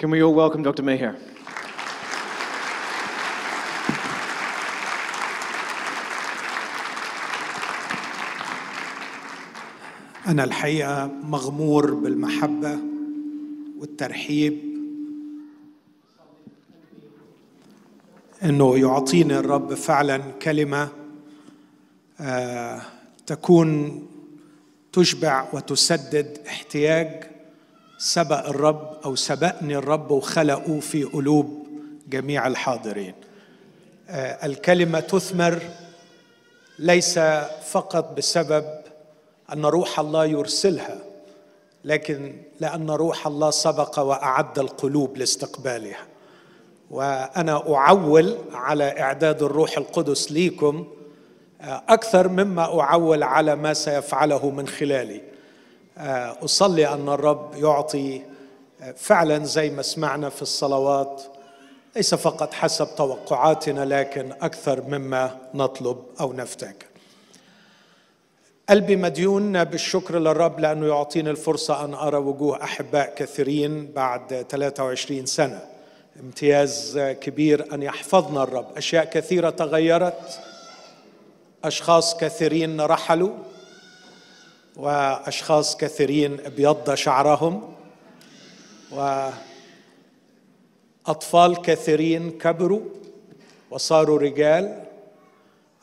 Can we all welcome Dr. Meher? أنا الحقيقة مغمور بالمحبة والترحيب إنه يعطيني الرب فعلا كلمة آه تكون تشبع وتسدد احتياج سبق الرب أو سبقني الرب وخلقه في قلوب جميع الحاضرين. آه، الكلمة تثمر ليس فقط بسبب أن روح الله يرسلها لكن لأن روح الله سبق وأعد القلوب لاستقبالها. وأنا أعول على إعداد الروح القدس ليكم آه، أكثر مما أعول على ما سيفعله من خلالي. آه، أصلي أن الرب يعطي آه، فعلا زي ما سمعنا في الصلوات ليس فقط حسب توقعاتنا لكن أكثر مما نطلب أو نفتكر قلبي مديون بالشكر للرب لأنه يعطيني الفرصة أن أرى وجوه أحباء كثيرين بعد 23 سنة. امتياز كبير أن يحفظنا الرب. أشياء كثيرة تغيرت. أشخاص كثيرين رحلوا. وأشخاص كثيرين أبيض شعرهم وأطفال كثيرين كبروا وصاروا رجال.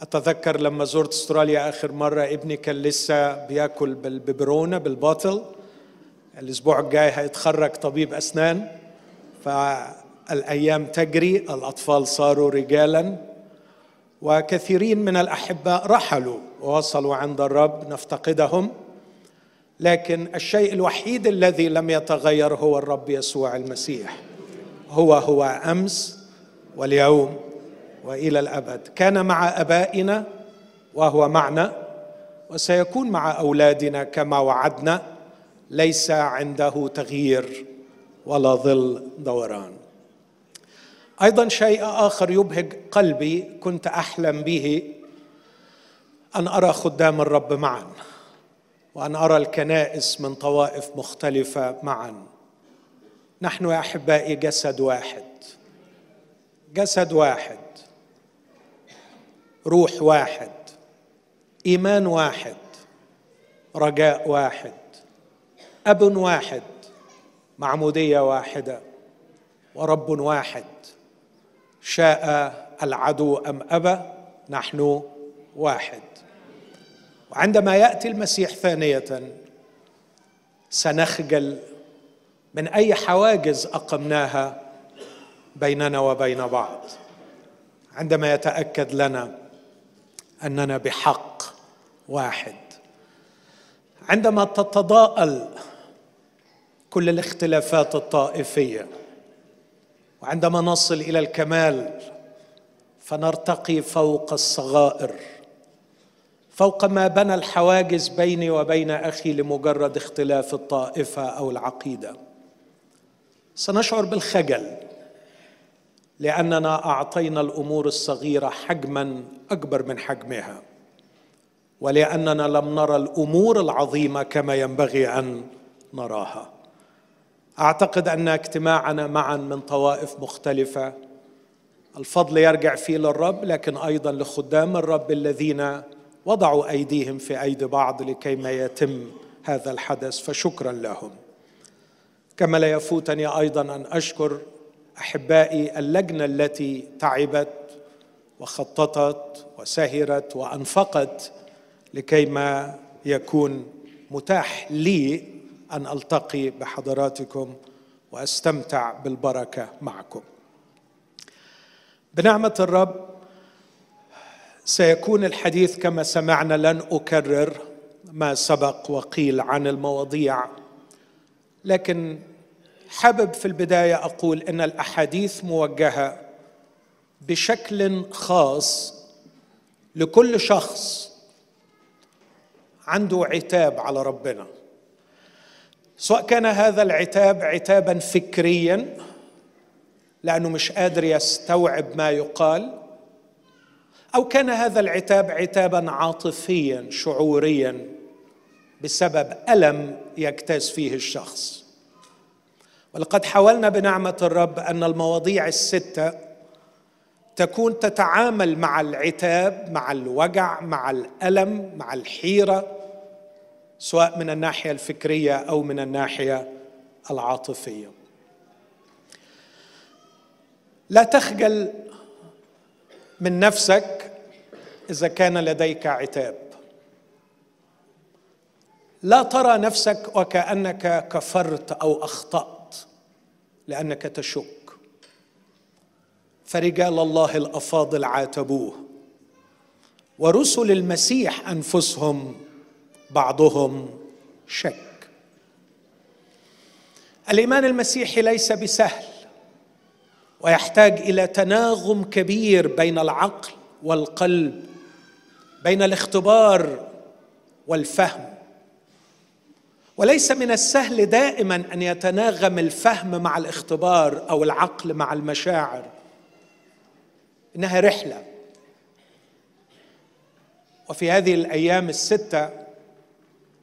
أتذكر لما زرت أستراليا آخر مرة ابني كان لسه بيأكل بالببرونه بالباطل الأسبوع الجاي هيتخرج طبيب أسنان. فالأيام تجري الأطفال صاروا رجالا. وكثيرين من الاحباء رحلوا ووصلوا عند الرب نفتقدهم. لكن الشيء الوحيد الذي لم يتغير هو الرب يسوع المسيح. هو هو أمس واليوم وإلى الأبد. كان مع أبائنا وهو معنا وسيكون مع أولادنا كما وعدنا ليس عنده تغيير ولا ظل دوران. أيضا شيء آخر يبهج قلبي كنت أحلم به أن أرى خدام الرب معا. وأن أرى الكنائس من طوائف مختلفة معا. نحن يا أحبائي جسد واحد. جسد واحد. روح واحد. إيمان واحد. رجاء واحد. أب واحد. معمودية واحدة. ورب واحد. شاء العدو أم ابى نحن واحد. وعندما يأتي المسيح ثانية سنخجل من أي حواجز أقمناها بيننا وبين بعض. عندما يتأكد لنا أننا بحق واحد. عندما تتضاءل كل الاختلافات الطائفية وعندما نصل إلى الكمال فنرتقي فوق الصغائر. فوق ما بنى الحواجز بيني وبين أخي لمجرد اختلاف الطائفة أو العقيدة. سنشعر بالخجل لأننا أعطينا الأمور الصغيرة حجما أكبر من حجمها ولأننا لم نرى الأمور العظيمة كما ينبغي أن نراها. أعتقد أن اجتماعنا معا من طوائف مختلفة. الفضل يرجع فيه للرب لكن أيضا لخدام الرب الذين وضعوا أيديهم في أيدي بعض لكي ما يتم هذا الحدث فشكرا لهم. كما لا يفوتني أيضا أن أشكر أحبائي اللجنة التي تعبت وخططت وسهرت وأنفقت لكي ما يكون متاح لي أن ألتقي بحضراتكم وأستمتع بالبركة معكم. بنعمة الرب سيكون الحديث كما سمعنا لن أكرر ما سبق وقيل عن المواضيع. لكن حابب في البداية أقول إن الأحاديث موجهة بشكل خاص لكل شخص عنده عتاب على ربنا. سواء كان هذا العتاب عتابا فكريا لأنه مش قادر يستوعب ما يقال أو كان هذا العتاب عتابا عاطفيا شعوريا بسبب ألم يجتاز فيه الشخص. ولقد حاولنا بنعمة الرب أن المواضيع الستة تكون تتعامل مع العتاب مع الوجع مع الألم مع الحيرة سواء من الناحية الفكرية أو من الناحية العاطفية. لا تخجل من نفسك إذا كان لديك عتاب. لا ترى نفسك وكأنك كفرت أو أخطأت لأنك تشك. فرجال الله الأفاضل عاتبوه ورسل المسيح أنفسهم بعضهم شك. الإيمان المسيحي ليس بسهل. ويحتاج إلى تناغم كبير بين العقل والقلب بين الاختبار والفهم. وليس من السهل دائما أن يتناغم الفهم مع الاختبار أو العقل مع المشاعر. إنها رحلة. وفي هذه الأيام الستة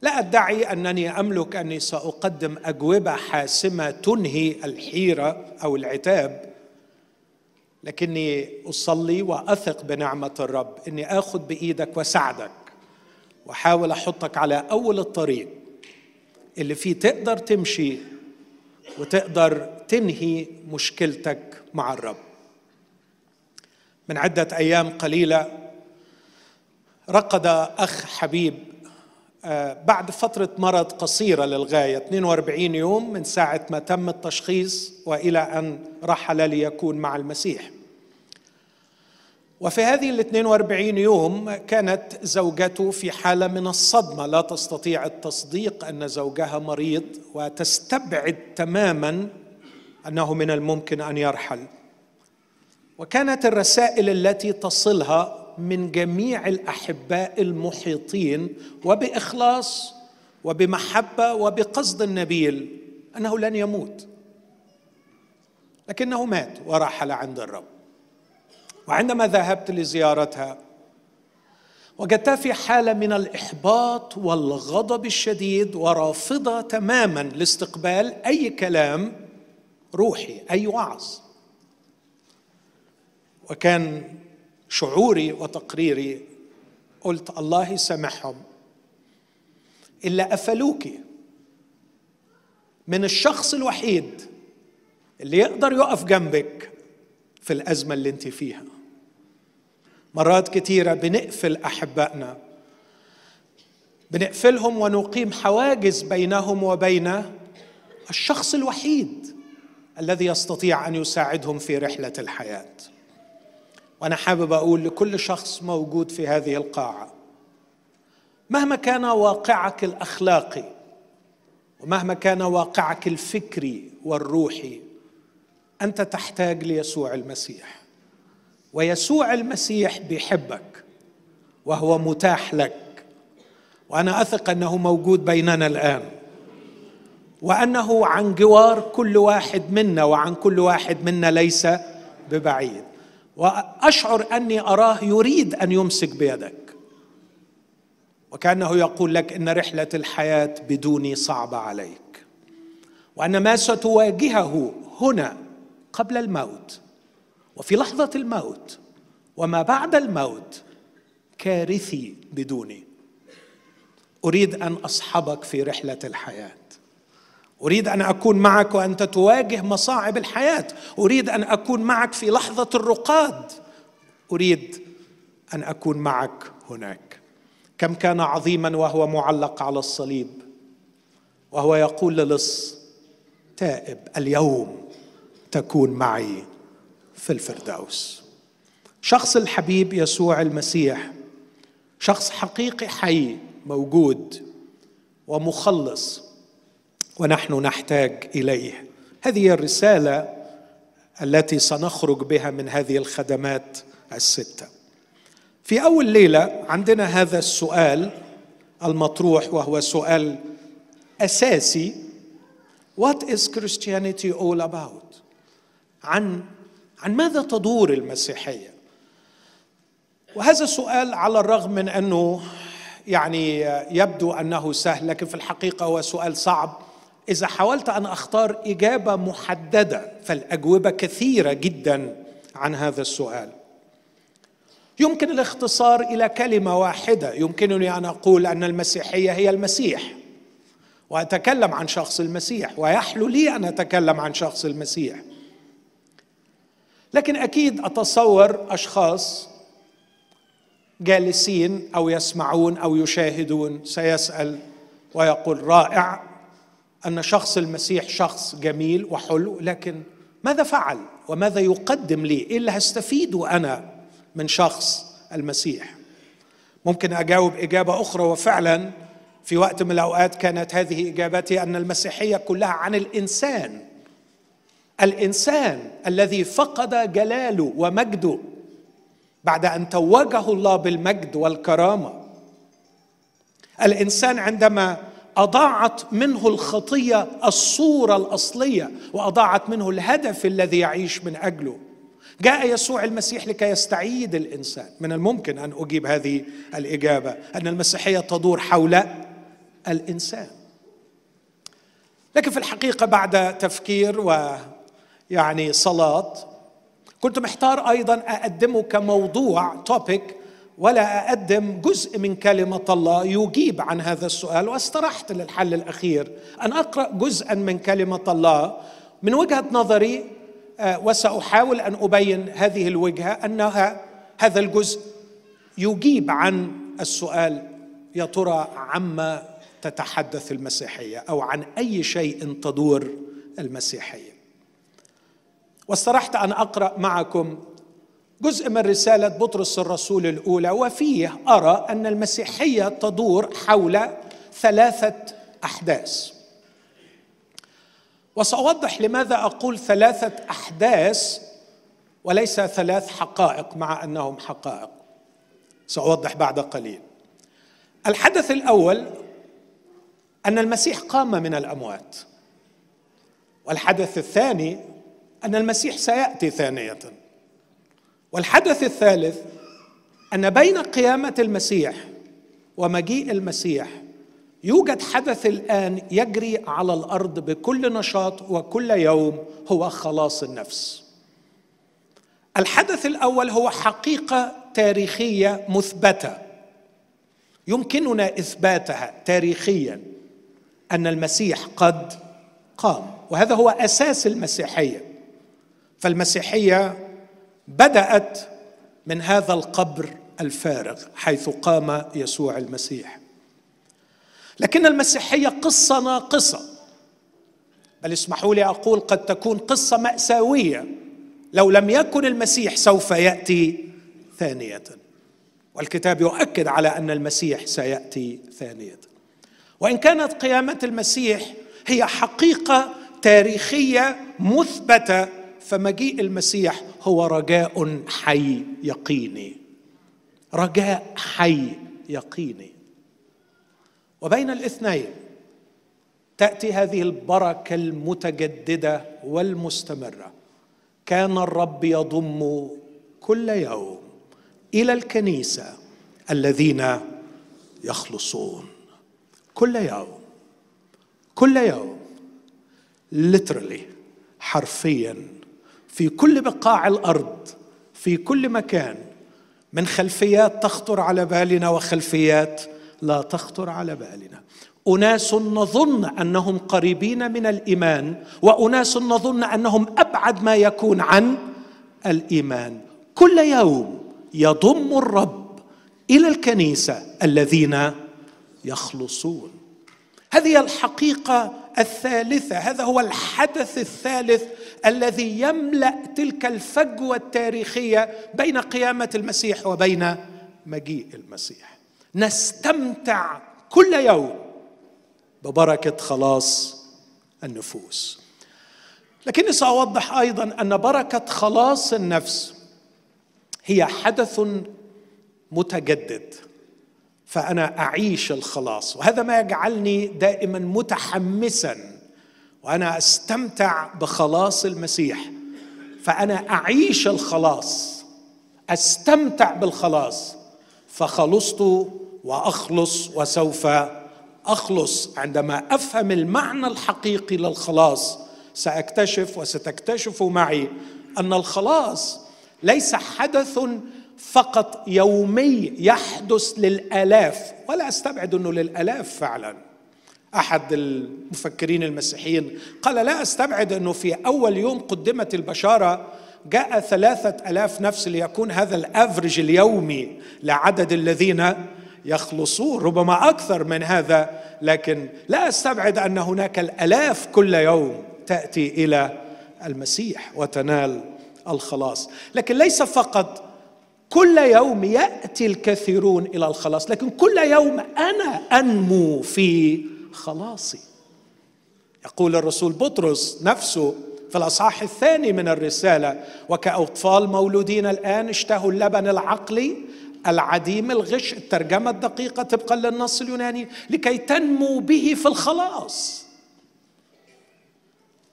لا أدعي أنني أملك أني سأقدم أجوبة حاسمة تنهي الحيرة أو العتاب. لكني أصلي وأثق بنعمة الرب إني آخذ بإيدك واساعدك وأحاول أحطك على أول الطريق اللي فيه تقدر تمشي وتقدر تنهي مشكلتك مع الرب. من عدة أيام قليلة رقد أخ حبيب آه، بعد فترة مرض قصيرة للغاية 42 يوم من ساعة ما تم التشخيص وإلى أن رحل ليكون مع المسيح. وفي هذه ال 42 يوم كانت زوجته في حالة من الصدمة. لا تستطيع التصديق أن زوجها مريض وتستبعد تماما أنه من الممكن أن يرحل. وكانت الرسائل التي تصلها من جميع الأحباء المحيطين وبإخلاص وبمحبة وبقصد نبيل أنه لن يموت لكنه مات ورحل عند الرب. وعندما ذهبت لزيارتها وجدتها في حالة من الإحباط والغضب الشديد ورافضة تماما لاستقبال أي كلام روحي أي وعظ. وكان شعوري وتقريري قلت الله يسامحهم إلا افلوك من الشخص الوحيد اللي يقدر يقف جنبك في الأزمة اللي انت فيها. مرات كثيره بنقفل أحبائنا. بنقفلهم ونقيم حواجز بينهم وبين الشخص الوحيد الذي يستطيع أن يساعدهم في رحلة الحياة. وأنا حابب أقول لكل شخص موجود في هذه القاعة مهما كان واقعك الأخلاقي ومهما كان واقعك الفكري والروحي أنت تحتاج ليسوع المسيح. ويسوع المسيح بيحبك وهو متاح لك. وأنا أثق أنه موجود بيننا الآن. وأنه عن جوار كل واحد منا وعن كل واحد منا ليس ببعيد. وأشعر أني أراه يريد أن يمسك بيدك. وكأنه يقول لك إن رحلة الحياة بدوني صعبة عليك. وأن ما ستواجهه هنا قبل الموت وفي لحظة الموت وما بعد الموت كارثي بدوني. أريد أن أصحبك في رحلة الحياة. أريد أن أكون معك وأنت تواجه مصاعب الحياة. أريد أن أكون معك في لحظة الرقاد. أريد أن أكون معك هناك. كم كان عظيما وهو معلق على الصليب. وهو يقول للص تائب اليوم تكون معي. في الفردوس. شخص الحبيب يسوع المسيح شخص حقيقي حي موجود ومخلص ونحن نحتاج إليه. هذه الرسالة التي سنخرج بها من هذه الخدمات الستة. في أول ليلة عندنا هذا السؤال المطروح وهو سؤال أساسي. What is Christianity all about؟ عن عن ماذا تدور المسيحية؟ وهذا السؤال على الرغم من أنه يعني يبدو أنه سهل لكن في الحقيقة هو سؤال صعب. إذا حاولت أن أختار إجابة محددة فالأجوبة كثيرة جدا عن هذا السؤال. يمكن الاختصار إلى كلمة واحدة. يمكنني أن أقول أن المسيحية هي المسيح. وأتكلم عن شخص المسيح ويحلو لي أن أتكلم عن شخص المسيح. لكن أكيد أتصور أشخاص جالسين أو يسمعون أو يشاهدون سيسأل ويقول رائع أن شخص المسيح شخص جميل وحلو لكن ماذا فعل وماذا يقدم لي؟ إيه اللي هستفيده أنا من شخص المسيح؟ ممكن أجاوب إجابة أخرى وفعلا في وقت من الأوقات كانت هذه إجابتي أن المسيحية كلها عن الإنسان. الإنسان الذي فقد جلاله ومجده بعد أن توجه الله بالمجد والكرامة. الإنسان عندما أضاعت منه الخطية الصورة الأصلية وأضاعت منه الهدف الذي يعيش من أجله جاء يسوع المسيح لكي يستعيد الإنسان. من الممكن أن أجيب هذه الإجابة أن المسيحية تدور حول الإنسان. لكن في الحقيقة بعد تفكير ويعني صلاة. كنت محتار أيضا أقدمه كموضوع توبيك ولا أقدم جزء من كلمة الله يجيب عن هذا السؤال واسترحت للحل الأخير. أن أقرأ جزءا من كلمة الله من وجهة نظري آه، وسأحاول أن أبين هذه الوجهة أنها هذا الجزء يجيب عن السؤال يا ترى عما تتحدث المسيحية أو عن أي شيء تدور المسيحية؟ واسترحت أن أقرأ معكم جزء من رسالة بطرس الرسول الأولى وفيه أرى أن المسيحية تدور حول ثلاثة أحداث. وسأوضح لماذا أقول ثلاثة أحداث وليس ثلاث حقائق مع أنهم حقائق. سأوضح بعد قليل. الحدث الأول أن المسيح قام من الأموات والحدث الثاني أن المسيح سيأتي ثانية. والحدث الثالث أن بين قيامة المسيح ومجيء المسيح يوجد حدث الآن يجري على الأرض بكل نشاط وكل يوم هو خلاص النفس. الحدث الأول هو حقيقة تاريخية مثبتة. يمكننا إثباتها تاريخيا أن المسيح قد قام وهذا هو أساس المسيحية. فالمسيحيه بدأت من هذا القبر الفارغ حيث قام يسوع المسيح. لكن المسيحية قصة ناقصة. بل اسمحوا لي أقول قد تكون قصة مأساوية. لو لم يكن المسيح سوف يأتي ثانية. والكتاب يؤكد على أن المسيح سيأتي ثانية. وإن كانت قيامة المسيح هي حقيقة تاريخية مثبتة فمجيء المسيح هو رجاء حي يقيني. رجاء حي يقيني. وبين الاثنين تأتي هذه البركة المتجددة والمستمرة. كان الرب يضم كل يوم إلى الكنيسة الذين يخلصون. كل يوم كل يوم literally حرفيا في كل بقاع الأرض في كل مكان من خلفيات تخطر على بالنا وخلفيات لا تخطر على بالنا. أناس نظن أنهم قريبين من الإيمان وأناس نظن أنهم أبعد ما يكون عن الإيمان. كل يوم يضم الرب إلى الكنيسة الذين يخلصون. هذه الحقيقة الثالثة هذا هو الحدث الثالث الذي يملأ تلك الفجوة التاريخية بين قيامة المسيح وبين مجيء المسيح. نستمتع كل يوم ببركة خلاص النفوس. لكني سأوضح أيضا أن بركة خلاص النفس هي حدث متجدد فأنا أعيش الخلاص وهذا ما يجعلني دائما متحمسا وأنا أستمتع بخلاص المسيح. فأنا أعيش الخلاص أستمتع بالخلاص. فخلصت وأخلص وسوف أخلص. عندما أفهم المعنى الحقيقي للخلاص سأكتشف وستكتشف معي أن الخلاص ليس حدث فقط يومي يحدث للآلاف ولا أستبعد أنه للآلاف فعلا. أحد المفكرين المسيحيين قال لا أستبعد أنه في أول يوم قدمت البشارة جاء ثلاثة ألاف نفس ليكون هذا الأفرج اليومي لعدد الذين يخلصون ربما أكثر من هذا لكن لا أستبعد أن هناك الألاف كل يوم تأتي إلى المسيح وتنال الخلاص. لكن ليس فقط كل يوم يأتي الكثيرون إلى الخلاص لكن كل يوم أنا أنمو في خلاصي. يقول الرسول بطرس نفسه في الأصحاح الثاني من الرسالة وكأطفال مولودين الآن اشتهوا اللبن العقلي العديم الغش الترجمة الدقيقة طبقا للنص اليوناني لكي تنمو به في الخلاص.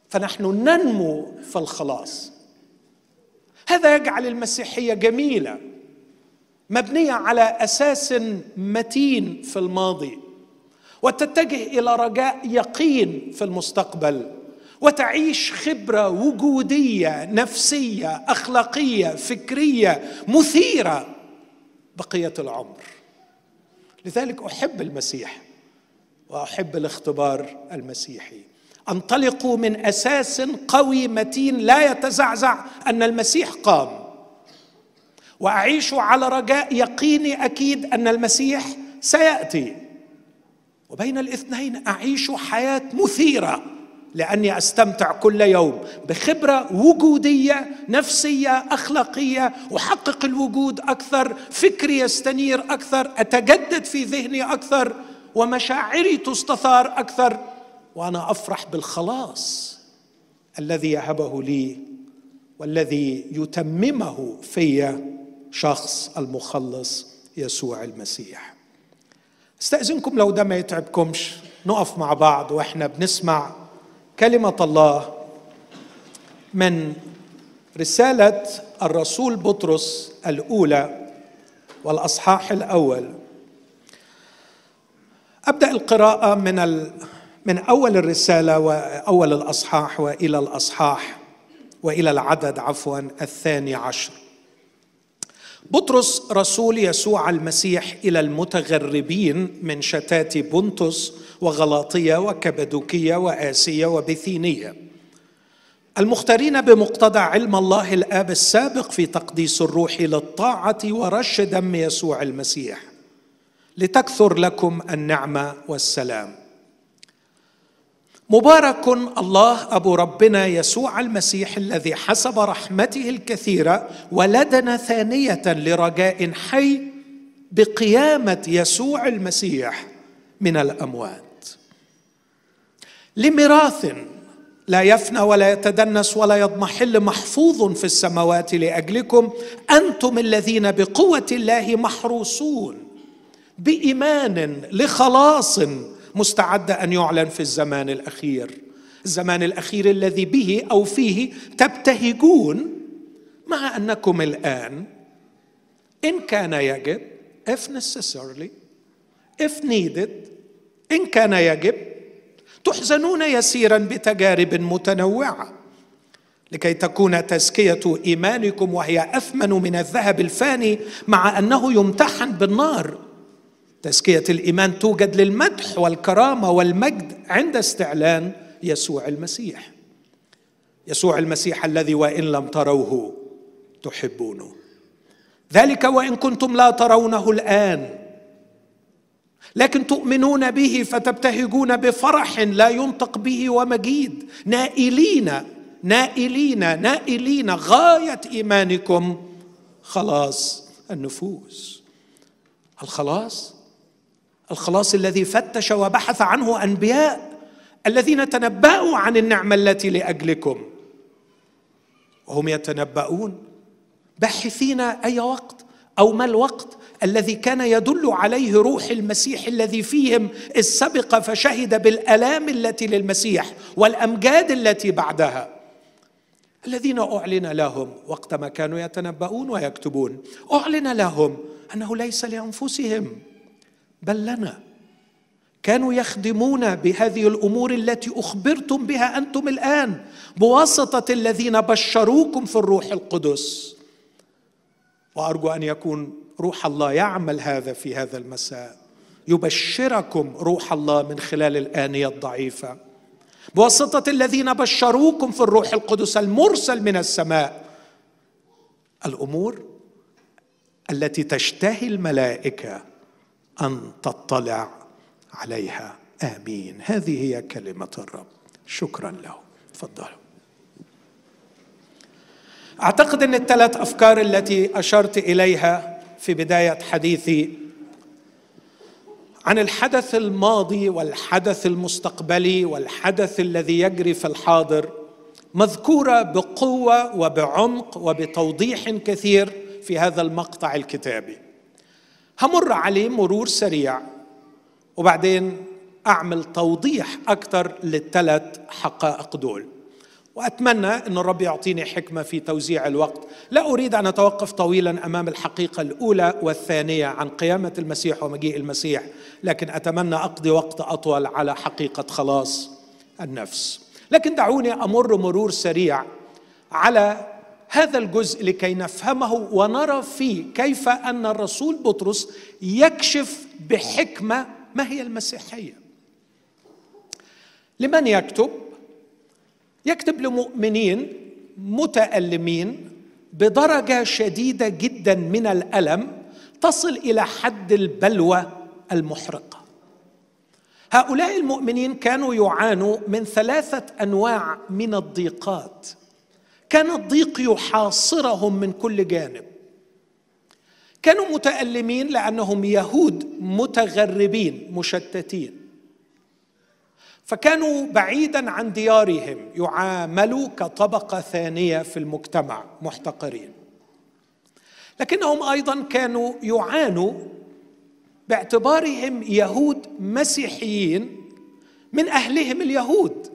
فنحن ننمو في الخلاص. هذا يجعل المسيحية جميلة مبنية على أساس متين في الماضي. وتتجه إلى رجاء يقين في المستقبل وتعيش خبرة وجودية نفسية أخلاقية فكرية مثيرة بقية العمر. لذلك أحب المسيح وأحب الاختبار المسيحي. انطلقوا من أساس قوي متين لا يتزعزع أن المسيح قام. وأعيش على رجاء يقيني أكيد أن المسيح سيأتي. وبين الاثنين أعيش حياة مثيرة لأني أستمتع كل يوم بخبرة وجودية نفسية أخلاقية أحقق الوجود أكثر فكري يستنير أكثر أتجدد في ذهني أكثر ومشاعري تستثار أكثر وأنا أفرح بالخلاص الذي يهبه لي والذي يتممه في شخص المخلص يسوع المسيح. استأذنكم لو ده ما يتعبكمش. نقف مع بعض وإحنا بنسمع كلمة الله من رسالة الرسول بطرس الأولى والأصحاح الأول. أبدأ القراءة من ال... من أول الرسالة وأول الأصحاح وإلى الأصحاح وإلى العدد عفوا الثاني عشر. بطرس رسول يسوع المسيح إلى المتغربين من شتات بنطس وغلاطية وكبدوكية وآسية وبثينيه المختارين بمقتضى علم الله الآب السابق في تقديس الروح للطاعة ورش دم يسوع المسيح. لتكثر لكم النعمة والسلام. مبارك الله أبو ربنا يسوع المسيح الذي حسب رحمته الكثيرة ولدنا ثانية لرجاء حي بقيامة يسوع المسيح من الأموات. لميراث لا يفنى ولا يتدنس ولا يضمحل محفوظ في السماوات لأجلكم أنتم الذين بقوة الله محروسون بإيمان لخلاص مستعد أن يعلن في الزمان الأخير. الزمان الأخير الذي به أو فيه تبتهجون مع أنكم الآن إن كان يجب if necessarily if needed إن كان يجب تحزنون يسيرا بتجارب متنوعة. لكي تكون تزكية إيمانكم وهي أثمن من الذهب الفاني مع أنه يمتحن بالنار. تزكية الإيمان توجد للمدح والكرامة والمجد عند استعلان يسوع المسيح. يسوع المسيح الذي وإن لم تروه تحبونه. ذلك وإن كنتم لا ترونه الآن. لكن تؤمنون به فتبتهجون بفرح لا ينطق به ومجيد. نائلين نائلين نائلين غاية إيمانكم خلاص النفوس. الخلاص الخلاص الذي فتش وبحث عنه أنبياء الذين تنبأوا عن النعمة التي لأجلكم. وهم يتنبؤون. باحثين أي وقت؟ أو ما الوقت الذي كان يدل عليه روح المسيح الذي فيهم إذ سبق فشهد بالألام التي للمسيح والأمجاد التي بعدها. الذين أعلن لهم وقتما كانوا يتنبؤون ويكتبون. أعلن لهم أنه ليس لأنفسهم. بل لنا. كانوا يخدمون بهذه الأمور التي أخبرتم بها أنتم الآن بواسطة الذين بشروكم في الروح القدس. وأرجو أن يكون روح الله يعمل هذا في هذا المساء. يبشركم روح الله من خلال الآنية الضعيفة. بواسطة الذين بشروكم في الروح القدس المرسل من السماء. الأمور التي تشتهي الملائكة أن تطلع عليها. آمين. هذه هي كلمة الرب. شكرا له. تفضلوا. أعتقد أن الثلاث أفكار التي أشرت إليها في بداية حديثي عن الحدث الماضي والحدث المستقبلي والحدث الذي يجري في الحاضر مذكورة بقوة وبعمق وبتوضيح كثير في هذا المقطع الكتابي. همر عليه مرور سريع. وبعدين أعمل توضيح أكثر للثلاث حقائق دول. وأتمنى إن الرب يعطيني حكمة في توزيع الوقت. لا أريد أن أتوقف طويلا أمام الحقيقة الأولى والثانية عن قيامة المسيح ومجيء المسيح لكن أتمنى أقضي وقت أطول على حقيقة خلاص النفس. لكن دعوني أمر مرور سريع على هذا الجزء لكي نفهمه ونرى فيه كيف أن الرسول بطرس يكشف بحكمة ما هي المسيحية. لمن يكتب؟ يكتب لمؤمنين متألمين بدرجة شديدة جدا من الألم تصل إلى حد البلوى المحرقة. هؤلاء المؤمنين كانوا يعانوا من ثلاثة أنواع من الضيقات. كان الضيق يحاصرهم من كل جانب. كانوا متألمين لأنهم يهود متغربين مشتتين. فكانوا بعيدا عن ديارهم يعاملوا كطبقة ثانية في المجتمع محتقرين. لكنهم أيضا كانوا يعانوا باعتبارهم يهود مسيحيين من أهلهم اليهود.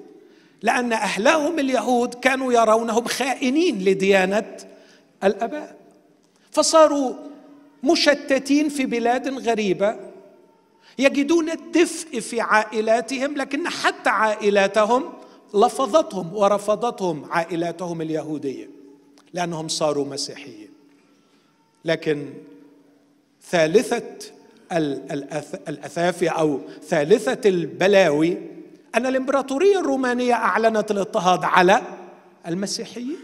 لأن أهلهم اليهود كانوا يرونهم خائنين لديانة الأباء. فصاروا مشتتين في بلاد غريبة يجدون الدفء في عائلاتهم لكن حتى عائلاتهم لفظتهم ورفضتهم عائلاتهم اليهودية لأنهم صاروا مسيحيين. لكن ثالثة الاثافي أو ثالثة البلاوي أن الإمبراطورية الرومانية أعلنت الاضطهاد على المسيحيين.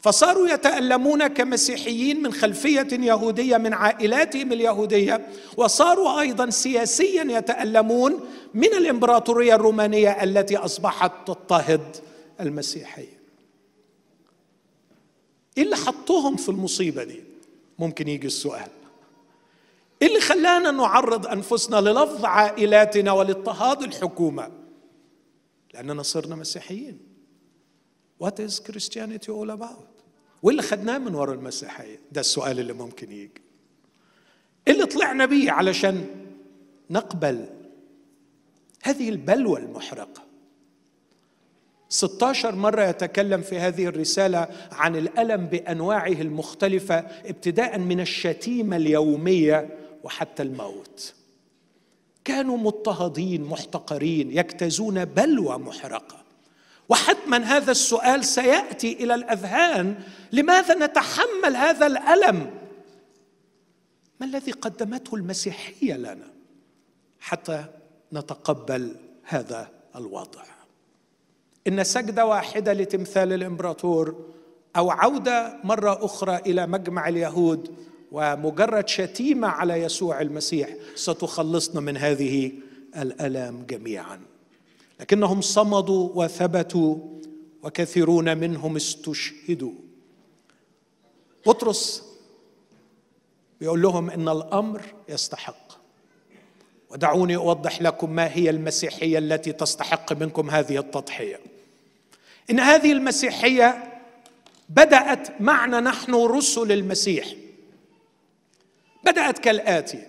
فصاروا يتألمون كمسيحيين من خلفية يهودية من عائلاتهم اليهودية. وصاروا أيضا سياسيا يتألمون من الإمبراطورية الرومانية التي أصبحت تضطهد المسيحية إيه اللي حطوهم في المصيبة دي ممكن يجي السؤال. إيه اللي خلانا نعرض أنفسنا للفظ عائلاتنا ولاضطهاد الحكومة لأننا صرنا مسيحيين What is Christianity all about? واللي خدناه من وراء المسيحية ده السؤال اللي ممكن يجي اللي طلعنا بيه علشان نقبل هذه البلوى المحرقة 16 مرة يتكلم في هذه الرسالة عن الألم بأنواعه المختلفة ابتداء من الشتيمة اليومية وحتى الموت. كانوا مضطهدين محتقرين يجتازون بلوى محرقة. وحتما هذا السؤال سيأتي إلى الأذهان. لماذا نتحمل هذا الألم؟ ما الذي قدمته المسيحية لنا حتى نتقبل هذا الوضع؟ إن سجدة واحدة لتمثال الإمبراطور أو عودة مرة أخرى إلى مجمع اليهود ومجرد شتيمة على يسوع المسيح ستخلصنا من هذه الالام جميعا. لكنهم صمدوا وثبتوا وكثيرون منهم استشهدوا. بطرس بيقول لهم إن الأمر يستحق. ودعوني أوضح لكم ما هي المسيحية التي تستحق منكم هذه التضحية. إن هذه المسيحية بدأت معنا نحن رسل المسيح. بدأت كالآتي.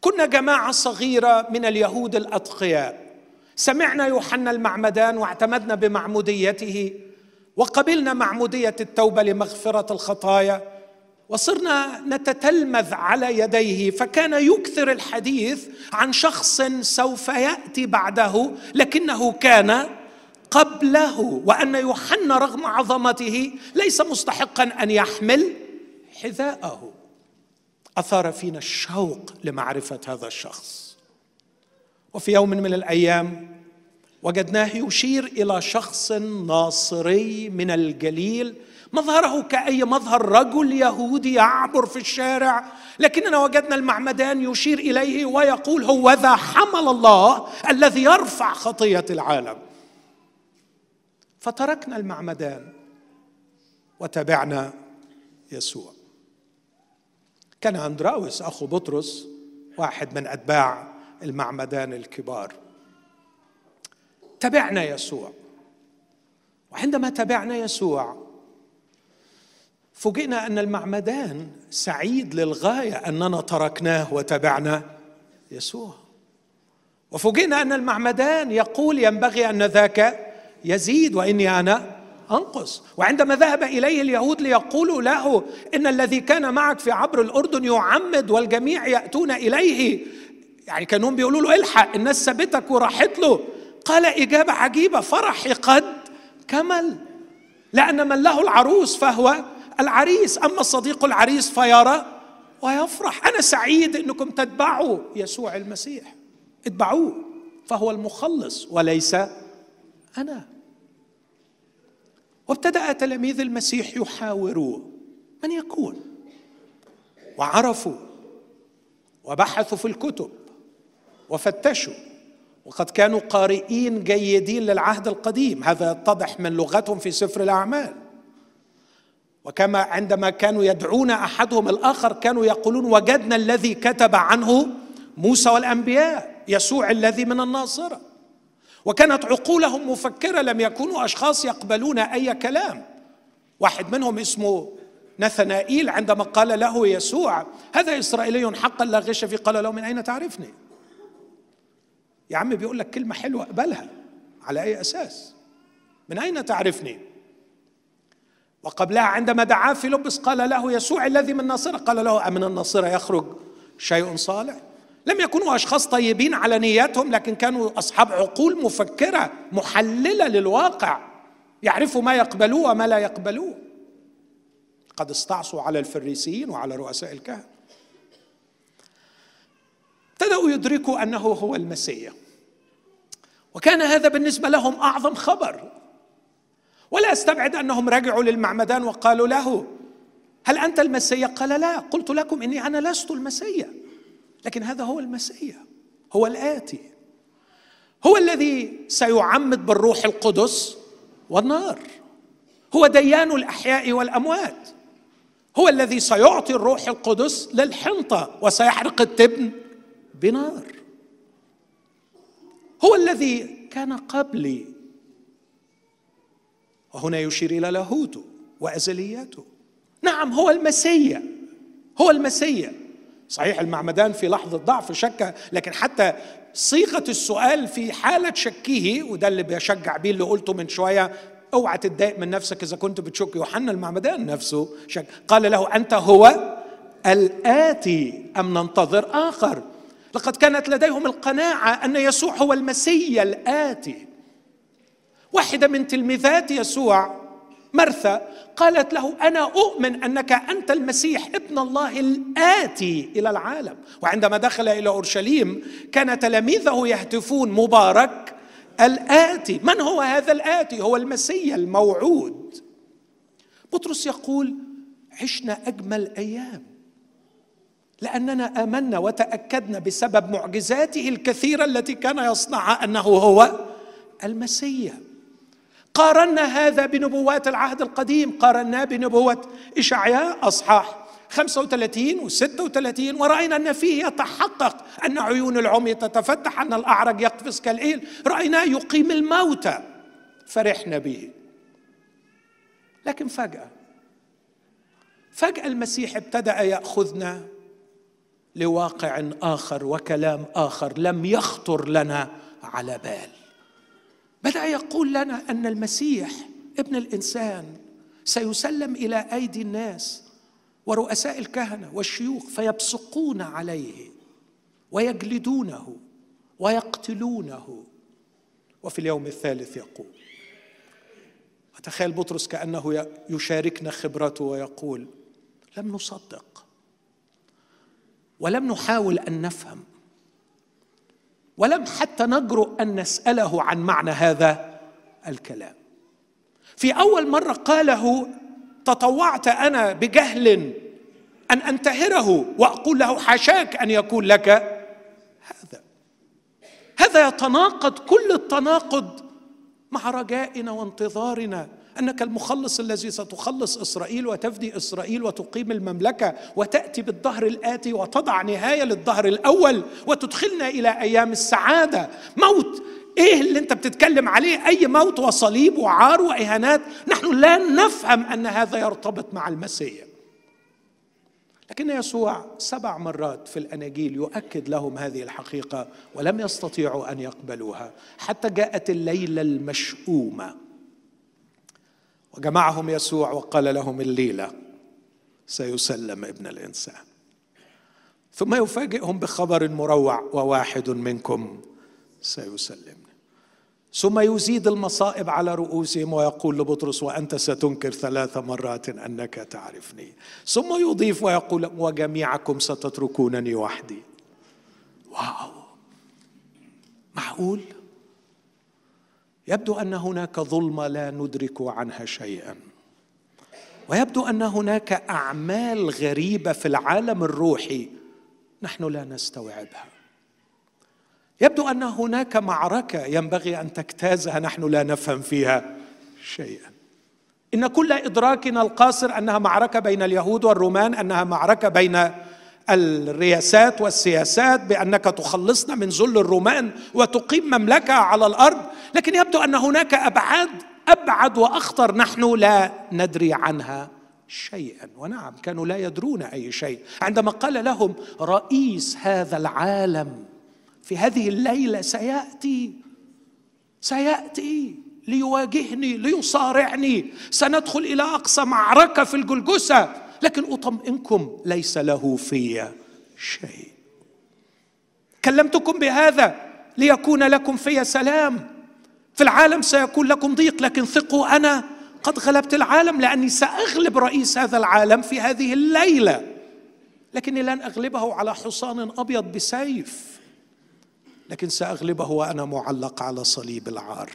كنا جماعة صغيرة من اليهود الأتقياء. سمعنا يوحنا المعمدان واعتمدنا بمعموديته وقبلنا معمودية التوبة لمغفرة الخطايا وصرنا نتتلمذ على يديه فكان يكثر الحديث عن شخص سوف يأتي بعده لكنه كان قبله وأن يوحنا رغم عظمته ليس مستحقا أن يحمل حذاءه. أثار فينا الشوق لمعرفة هذا الشخص. وفي يوم من الأيام وجدناه يشير إلى شخص ناصري من الجليل مظهره كأي مظهر رجل يهودي يعبر في الشارع لكننا وجدنا المعمدان يشير إليه ويقول هو ذا حمل الله الذي يرفع خطية العالم. فتركنا المعمدان وتبعنا يسوع. كان أندراوس أخو بطرس واحد من أتباع المعمدان الكبار. تبعنا يسوع. وعندما تبعنا يسوع فوجئنا أن المعمدان سعيد للغاية أننا تركناه وتبعنا يسوع. وفوجئنا أن المعمدان يقول ينبغي أن ذاك يزيد وإني أنا أنقص. وعندما ذهب إليه اليهود ليقولوا له إن الذي كان معك في عبر الأردن يعمد والجميع يأتون إليه. يعني كانوا بيقولوا له إلحق الناس سابتك وراحت له. قال إجابة عجيبة فرحي قد كمل. لأن من له العروس فهو العريس. أما الصديق العريس فيرى ويفرح. أنا سعيد إنكم تتبعوا يسوع المسيح. اتبعوه فهو المخلص وليس أنا. وابتدأ تلاميذ المسيح يحاوروه من يكون وعرفوا وبحثوا في الكتب وفتشوا وقد كانوا قارئين جيدين للعهد القديم. هذا يتضح من لغتهم في سفر الأعمال. وكما عندما كانوا يدعون أحدهم الآخر كانوا يقولون وجدنا الذي كتب عنه موسى والأنبياء يسوع الذي من الناصرة. وكانت عقولهم مفكرة لم يكونوا أشخاص يقبلون أي كلام. واحد منهم اسمه نثنائيل عندما قال له يسوع هذا إسرائيلي حقا لا غش فيه. قال له من أين تعرفني؟ يا عم بيقول لك كلمة حلوة اقبلها على أي أساس؟ من أين تعرفني؟ وقبلها عندما دعاه فيلبس قال له يسوع الذي من ناصرة قال له أمن الناصرة يخرج شيء صالح؟ لم يكونوا أشخاص طيبين على نياتهم لكن كانوا أصحاب عقول مفكرة محللة للواقع يعرفوا ما يقبلوه وما لا يقبلوه. قد استعصوا على الفريسيين وعلى رؤساء الكهنة ابتدأوا يدركوا أنه هو المسيح. وكان هذا بالنسبة لهم أعظم خبر. ولا أستبعد أنهم رجعوا للمعمدان وقالوا له هل أنت المسيا قال لا. قلت لكم إني أنا لست المسيا لكن هذا هو المسيا هو الآتي هو الذي سيعمد بالروح القدس والنار هو ديان الأحياء والأموات هو الذي سيعطي الروح القدس للحنطة وسيحرق التبن بنار هو الذي كان قبلي وهنا يشير إلى لاهوته وأزلياته نعم هو المسيا هو المسيا صحيح المعمدان في لحظة ضعف شك لكن حتى صيغة السؤال في حالة شكه وده اللي بيشجع بيه اللي قلته من شوية اوعى تتضايق من نفسك إذا كنت بتشك. يوحنا المعمدان نفسه شك. قال له أنت هو الآتي أم ننتظر آخر؟ لقد كانت لديهم القناعة أن يسوع هو المسيا الآتي. واحدة من تلميذات يسوع مرثا قالت له أنا أؤمن أنك أنت المسيح ابن الله الآتي إلى العالم. وعندما دخل إلى أورشليم كان تلاميذه يهتفون مبارك الآتي. من هو هذا الآتي؟ هو المسيا الموعود. بطرس يقول عشنا أجمل أيام لأننا آمنا وتأكدنا بسبب معجزاته الكثيرة التي كان يصنعها أنه هو المسيح. قارنا هذا بنبوات العهد القديم قارناه بنبوة إشعياء أصحاح 35 و 36 ورأينا أن فيه يتحقق أن عيون العمي تتفتح أن الأعرج يقفز كالإيل. رأيناه يقيم الموتى فرحنا به. لكن فجأة فجأة المسيح ابتدأ يأخذنا لواقع آخر وكلام آخر لم يخطر لنا على بال. بدأ يقول لنا أن المسيح ابن الإنسان سيسلم إلى أيدي الناس ورؤساء الكهنة والشيوخ فيبصقون عليه ويجلدونه ويقتلونه. وفي اليوم الثالث يقول وتخيل بطرس كأنه يشاركنا خبرته ويقول لم نصدق ولم نحاول أن نفهم ولم حتى نجرؤ أن نسأله عن معنى هذا الكلام. في أول مرة قاله تطوعت أنا بجهل أن أنتهره وأقول له حاشاك أن يكون لك هذا. هذا يتناقض كل التناقض مع رجائنا وانتظارنا. أنك المخلص الذي ستخلص إسرائيل وتفدي إسرائيل وتقيم المملكة وتأتي بالظهر الآتي وتضع نهاية للظهر الأول وتدخلنا إلى أيام السعادة. موت. إيه اللي أنت بتتكلم عليه؟ أي موت وصليب وعار وإهانات. نحن لا نفهم أن هذا يرتبط مع المسيح. لكن يسوع سبع مرات في الأناجيل يؤكد لهم هذه الحقيقة ولم يستطيعوا أن يقبلوها. حتى جاءت الليلة المشؤومة. وجمعهم يسوع وقال لهم الليلة سيسلم ابن الإنسان. ثم يفاجئهم بخبر مروع وواحد منكم سيسلم ثم يزيد المصائب على رؤوسهم ويقول لبطرس وأنت ستنكر ثلاث مرات أنك تعرفني. ثم يضيف ويقول وجميعكم ستتركونني وحدي. واو! معقول؟ يبدو أن هناك ظلمه لا ندرك عنها شيئا. ويبدو أن هناك أعمال غريبة في العالم الروحي نحن لا نستوعبها. يبدو أن هناك معركة ينبغي أن تجتازها نحن لا نفهم فيها شيئا. إن كل إدراكنا القاصر أنها معركة بين اليهود والرومان أنها معركة بين الرياسات والسياسات بأنك تخلصنا من ذل الرومان وتقيم مملكة على الأرض لكن يبدو أن هناك أبعاد أبعد وأخطر نحن لا ندري عنها شيئا. ونعم كانوا لا يدرون أي شيء. عندما قال لهم رئيس هذا العالم في هذه الليلة سيأتي سيأتي ليواجهني ليصارعني سندخل إلى أقصى معركة في الجلجسه لكن أطمئنكم ليس له في شيء. كلمتكم بهذا ليكون لكم في سلام. في العالم سيكون لكم ضيق لكن ثقوا أنا قد غلبت العالم لأني سأغلب رئيس هذا العالم في هذه الليلة. لكني لن أغلبه على حصان أبيض بسيف. لكن سأغلبه وأنا معلق على صليب العار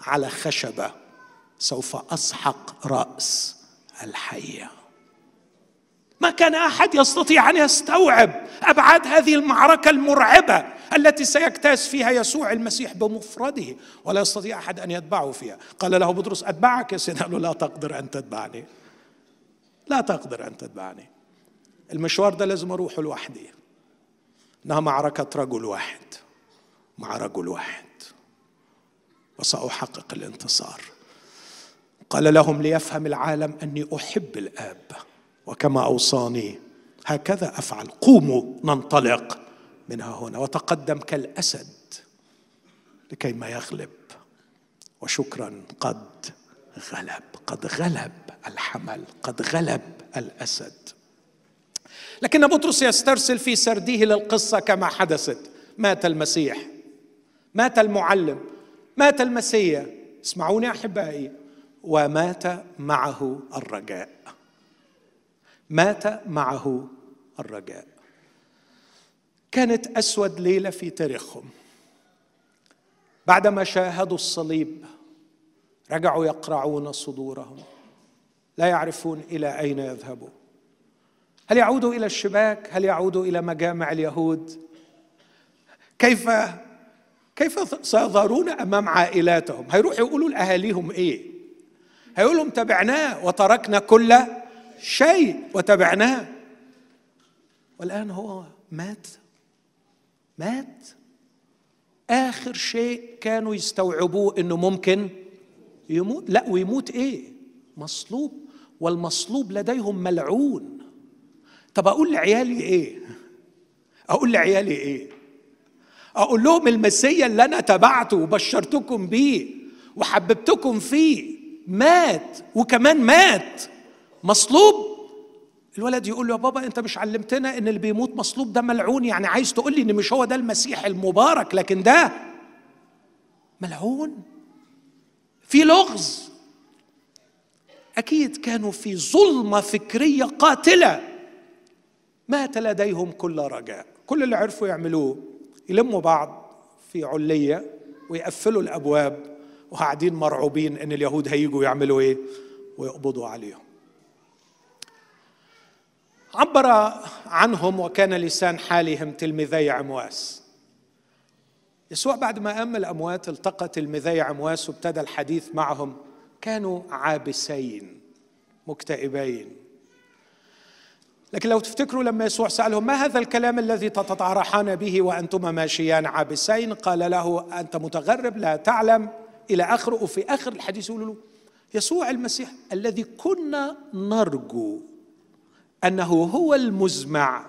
على خشبة سوف أسحق رأس الحية. ما كان أحد يستطيع أن يستوعب أبعاد هذه المعركة المرعبة التي سيجتاز فيها يسوع المسيح بمفرده ولا يستطيع أحد أن يتبعه فيها. قال له بطرس أتبعك يا سيدنا؟ قال له لا تقدر أن تتبعني. لا تقدر أن تتبعني. المشوار ده لازم أروحه لوحدي. إنها معركة رجل واحد. مع رجل واحد. وسأحقق الانتصار. قال لهم ليفهم العالم أني أحب الآب. وكما أوصاني هكذا أفعل. قوموا ننطلق منها هنا. وتقدم كالأسد لكي ما يغلب. وشكرا قد غلب قد غلب الحمل قد غلب الأسد. لكن بطرس يسترسل في سرده للقصة كما حدثت. مات المسيح مات المعلم مات المسيح. اسمعوني أحبائي ومات معه الرجاء. مات معه الرجاء. كانت أسود ليلة في تاريخهم. بعدما شاهدوا الصليب رجعوا يقرعون صدورهم. لا يعرفون إلى أين يذهبوا. هل يعودوا إلى الشباك؟ هل يعودوا إلى مجامع اليهود؟ كيف كيف سيظهرون أمام عائلاتهم؟ هيروحوا يقولوا لأهاليهم إيه؟ هيقولوا لهم تبعناه وتركنا كل شيء وتبعناه. والآن هو مات. مات. آخر شيء كانوا يستوعبوه إنه ممكن يموت. لا ويموت إيه؟ مصلوب. والمصلوب لديهم ملعون. طب أقول لعيالي إيه؟ أقول لعيالي إيه؟ أقول لهم المسيا اللي أنا تبعته وبشرتكم بيه وحببتكم فيه مات وكمان مات. مصلوب. الولد يقول له يا بابا انت مش علمتنا ان اللي بيموت مصلوب ده ملعون يعني عايز تقول لي ان مش هو ده المسيح المبارك لكن ده ملعون؟ في لغز. أكيد كانوا في ظلمة فكرية قاتلة. مات لديهم كل رجاء. كل اللي عرفوا يعملوه يلموا بعض في علية ويقفلوا الأبواب وقاعدين مرعوبين إن اليهود هيجوا يعملوا إيه؟ ويقبضوا عليهم. عبر عنهم وكان لسان حالهم تلميذي عمواس. يسوع بعد ما قام الأموات التقى تلميذي عمواس وابتدى الحديث معهم كانوا عابسين مكتئبين. لكن لو تفتكروا لما يسوع سألهم ما هذا الكلام الذي تتطارحان به وأنتما ماشيان عابسين؟ قال له أنت متغرب لا تعلم إلى آخره. وفي آخر الحديث يقولوا له يسوع المسيح الذي كنا نرجو أنه هو المزمع.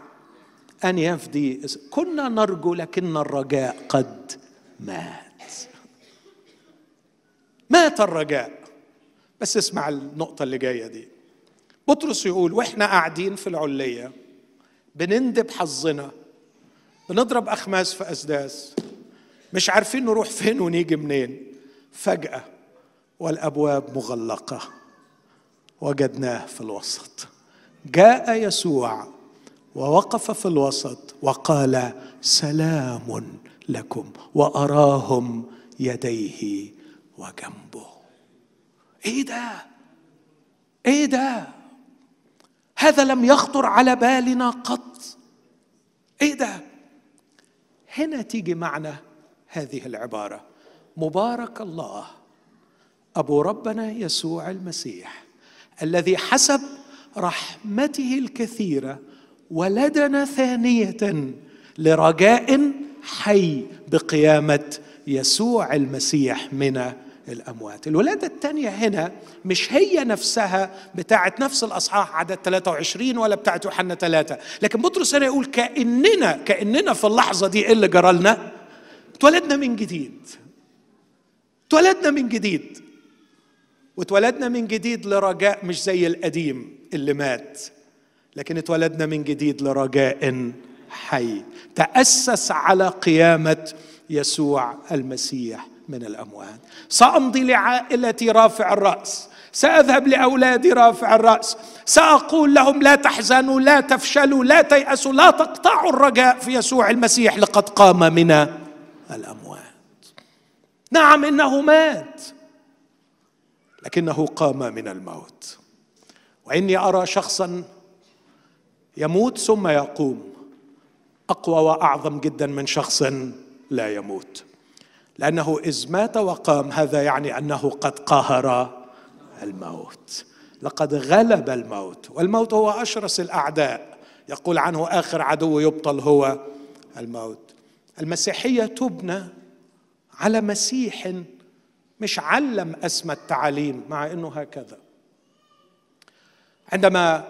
أن يفدي. كنا نرجو لكن الرجاء قد مات. مات الرجاء. بس اسمع النقطة اللي جاية دي. بطرس يقول وإحنا قاعدين في العليه بنندب حظنا. بنضرب أخماس في أسداس. مش عارفين نروح فين ونيجي منين. فجأة والأبواب مغلقة. وجدناه في الوسط. جاء يسوع ووقف في الوسط وقال سلام لكم وأراهم يديه وجنبه. إيه ده؟ إيه ده؟ هذا لم يخطر على بالنا قط. إيه ده؟ هنا تيجي معنى هذه العبارة. مبارك الله أبو ربنا يسوع المسيح الذي حسب رحمته الكثيرة ولدنا ثانية لرجاء حي بقيامة يسوع المسيح من الأموات. الولادة الثانية هنا مش هي نفسها بتاعت نفس الأصحاح عدد 23 ولا بتاعت يوحنا 3 لكن بطرس هنا يقول كأننا كأننا في اللحظة دي إيه اللي جرى لنا اتولدنا من جديد. اتولدنا من جديد. واتولدنا من جديد لرجاء مش زي القديم اللي مات لكن اتولدنا من جديد لرجاء حي. تأسس على قيامة يسوع المسيح من الأموات. سأمضي لعائلتي رافع الرأس. سأذهب لأولادي رافع الرأس. سأقول لهم لا تحزنوا لا تفشلوا لا تيأسوا لا تقطعوا الرجاء في يسوع المسيح لقد قام من الأموات. نعم إنه مات. لكنه قام من الموت. وإني أرى شخصا يموت ثم يقوم أقوى وأعظم جدا من شخص لا يموت. لأنه إذ مات وقام هذا يعني أنه قد قهر الموت. لقد غلب الموت والموت هو أشرس الأعداء. يقول عنه آخر عدو يبطل هو الموت. المسيحية تبنى على مسيح مش علم اسمى التعاليم مع انه هكذا. عندما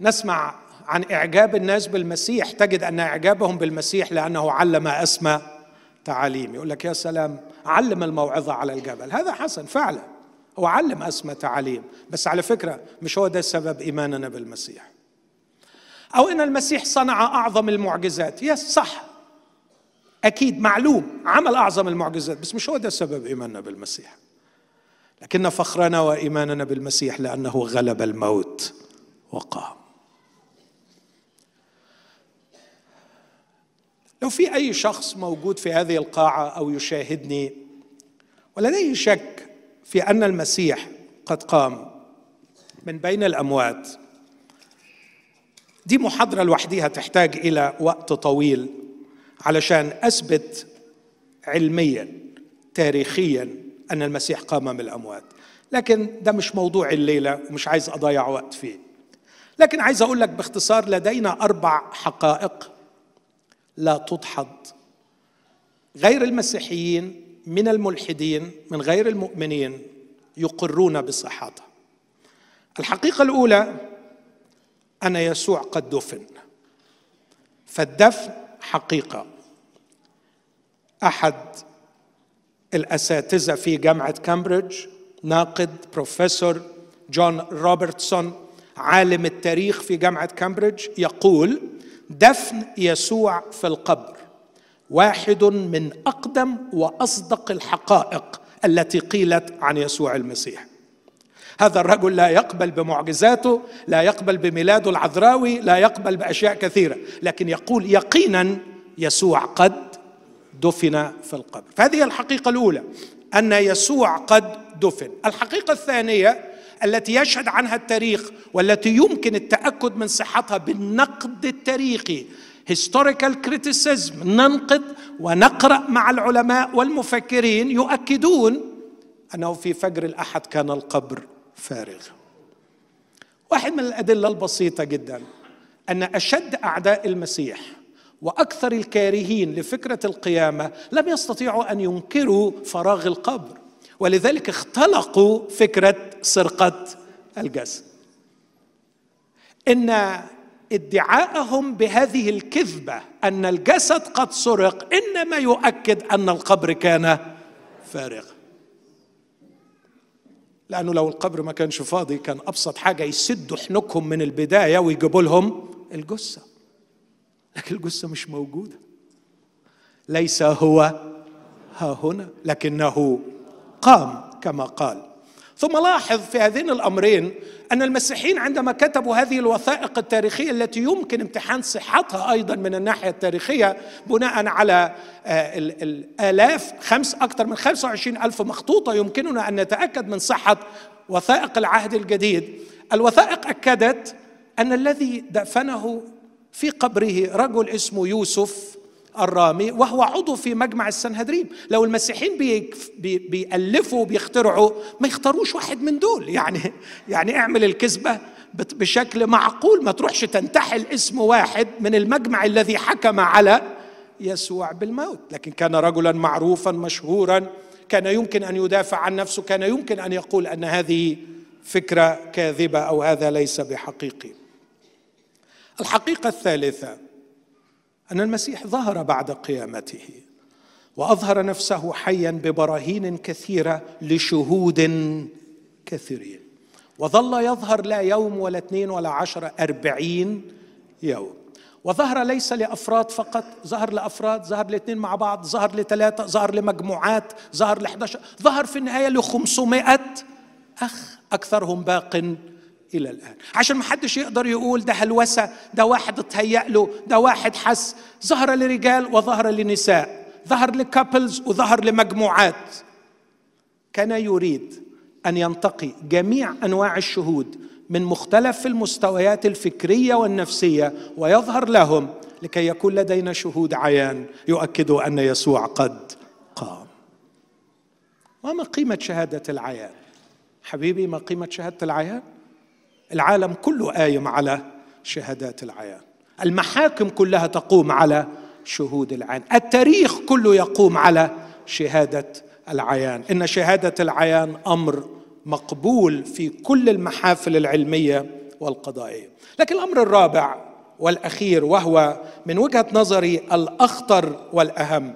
نسمع عن اعجاب الناس بالمسيح تجد ان اعجابهم بالمسيح لأنه علم اسمى تعاليم يقول لك يا سلام علم الموعظة على الجبل. هذا حسن فعلا. هو علم اسمى تعاليم بس على فكرة مش هو ده سبب إيماننا بالمسيح. أو إن المسيح صنع أعظم المعجزات. يس صح. أكيد معلوم عمل أعظم المعجزات بس مش هو ده سبب إيماننا بالمسيح. لكن فخرنا وإيماننا بالمسيح لأنه غلب الموت وقام. لو في أي شخص موجود في هذه القاعة أو يشاهدني ولديه شك في أن المسيح قد قام من بين الأموات دي محاضرة لوحدها تحتاج إلى وقت طويل. علشان أثبت علميا تاريخيا أن المسيح قام من الاموات لكن ده مش موضوع الليلة ومش عايز أضيع وقت فيه. لكن عايز أقول لك باختصار لدينا أربع حقائق لا تدحض. غير المسيحيين من الملحدين من غير المؤمنين يقرون بصحتها الحقيقة الأولى أن يسوع قد دفن. فالدفن حقيقة. أحد الأساتذة في جامعة كامبريدج ناقد بروفيسور جون روبرتسون عالم التاريخ في جامعة كامبريدج يقول دفن يسوع في القبر واحد من أقدم وأصدق الحقائق التي قيلت عن يسوع المسيح. هذا الرجل لا يقبل بمعجزاته لا يقبل بميلاده العذراوي لا يقبل بأشياء كثيرة لكن يقول يقينا يسوع قد دفن في القبر. فهذه الحقيقة الأولى أن يسوع قد دفن. الحقيقة الثانية التي يشهد عنها التاريخ والتي يمكن التأكد من صحتها بالنقد التاريخي historical criticism ننقد ونقرأ مع العلماء والمفكرين يؤكدون أنه في فجر الأحد كان القبر فارغ. واحد من الأدلة البسيطة جدا أن أشد أعداء المسيح وأكثر الكارهين لفكرة القيامة لم يستطيعوا أن ينكروا فراغ القبر ولذلك اختلقوا فكرة سرقة الجسد إن ادعاءهم بهذه الكذبة أن الجسد قد سرق إنما يؤكد أن القبر كان فارغا لأنه لو القبر ما كانش فاضي كان أبسط حاجة يسدوا حنكهم من البداية ويجيبوا لهم الجثة. لكن الجثة مش موجودة. ليس هو ها هنا لكنه قام كما قال. ثم لاحظ في هذين الأمرين أن المسيحيين عندما كتبوا هذه الوثائق التاريخية التي يمكن امتحان صحتها أيضا من الناحية التاريخية بناء على آه، الالاف خمس أكثر من 25 ألف مخطوطة يمكننا أن نتأكد من صحة وثائق العهد الجديد. الوثائق أكدت أن الذي دفنه في قبره رجل اسمه يوسف الرامي وهو عضو في مجمع السنهدريم لو المسيحيين بي بي بيألفوا وبيخترعوا ما يختاروش واحد من دول. يعني يعني اعمل الكذبة بشكل معقول ما تروحش تنتحل اسم واحد من المجمع الذي حكم على يسوع بالموت. لكن كان رجلا معروفا مشهورا كان يمكن أن يدافع عن نفسه كان يمكن أن يقول أن هذه فكرة كاذبة أو هذا ليس بحقيقي. الحقيقة الثالثة أن المسيح ظهر بعد قيامته وأظهر نفسه حيا ببراهين كثيرة لشهود كثيرين. وظل يظهر لا يوم ولا اثنين ولا عشرة أربعين يوم. وظهر ليس لأفراد فقط ظهر لأفراد ظهر لاثنين مع بعض ظهر لثلاثة ظهر لمجموعات ظهر ل11 ظهر في النهاية لخمسمائة أخ أكثرهم باق إلى الآن. عشان ما حدش يقدر يقول ده هلوسة ده واحد اتهيأ له ده واحد حس. ظهر لرجال وظهر لنساء. ظهر لكابلز وظهر لمجموعات. كان يريد أن ينتقي جميع أنواع الشهود من مختلف المستويات الفكرية والنفسية ويظهر لهم لكي يكون لدينا شهود عيان يؤكدوا أن يسوع قد قام. وما قيمة شهادة العيان؟ حبيبي ما قيمة شهادة العيان؟ العالم كله قايم على شهادات العيان. المحاكم كلها تقوم على شهود العيان. التاريخ كله يقوم على شهادة العيان. إن شهادة العيان أمر مقبول في كل المحافل العلمية والقضائية. لكن الأمر الرابع والأخير وهو من وجهة نظري الأخطر والأهم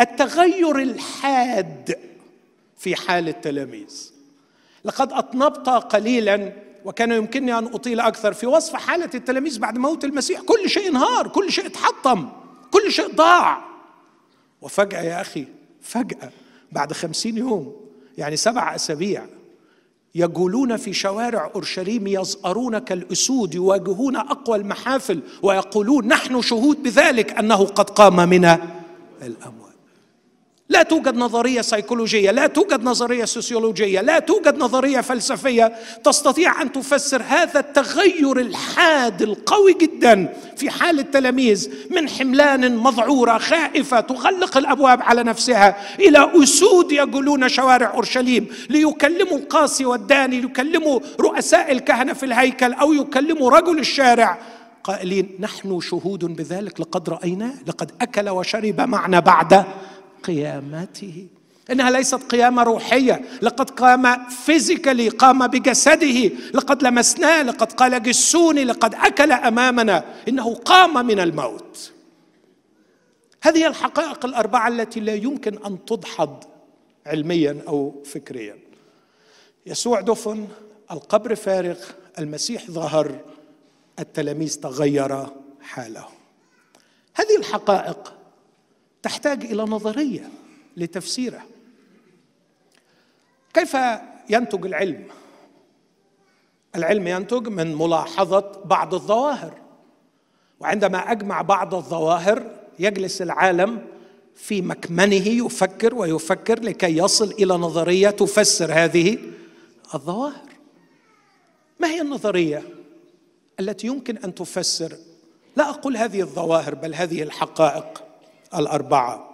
التغير الحاد في حال التلاميذ. لقد أطنبت قليلا وكان يمكنني أن أطيل أكثر في وصف حالة التلاميذ بعد موت المسيح. كل شيء انهار كل شيء اتحطم كل شيء ضاع. وفجأة يا أخي فجأة بعد خمسين يوم يعني سبع أسابيع يجولون في شوارع أورشليم يزأرون كالأسود يواجهون أقوى المحافل ويقولون نحن شهود بذلك أنه قد قام من الاموات لا توجد نظرية سيكولوجية لا توجد نظرية سوسيولوجية لا توجد نظرية فلسفية تستطيع أن تفسر هذا التغير الحاد القوي جدا في حال التلاميذ من حملان مذعورة خائفة تغلق الأبواب على نفسها إلى أسود يجولون شوارع أورشليم ليكلموا القاسي والداني ليكلموا رؤساء الكهنة في الهيكل أو يكلموا رجل الشارع. قائلين نحن شهود بذلك لقد رايناه لقد أكل وشرب معنا بعد قيامته. إنها ليست قيامة روحية. لقد قام فيزيكالي قام بجسده. لقد لمسناه لقد قال جسوني لقد أكل أمامنا. إنه قام من الموت. هذه الحقائق الأربعة التي لا يمكن أن تدحض علميا أو فكريا. يسوع دفن القبر فارغ المسيح ظهر التلاميذ تغير حالهم هذه الحقائق تحتاج إلى نظرية لتفسيرها كيف ينتج العلم؟ العلم ينتج من ملاحظة بعض الظواهر. وعندما أجمع بعض الظواهر يجلس العالم في مكمنه يفكر ويفكر لكي يصل إلى نظرية تفسر هذه الظواهر. ما هي النظرية التي يمكن أن تفسر؟ لا أقول هذه الظواهر بل هذه الحقائق. الأربعة.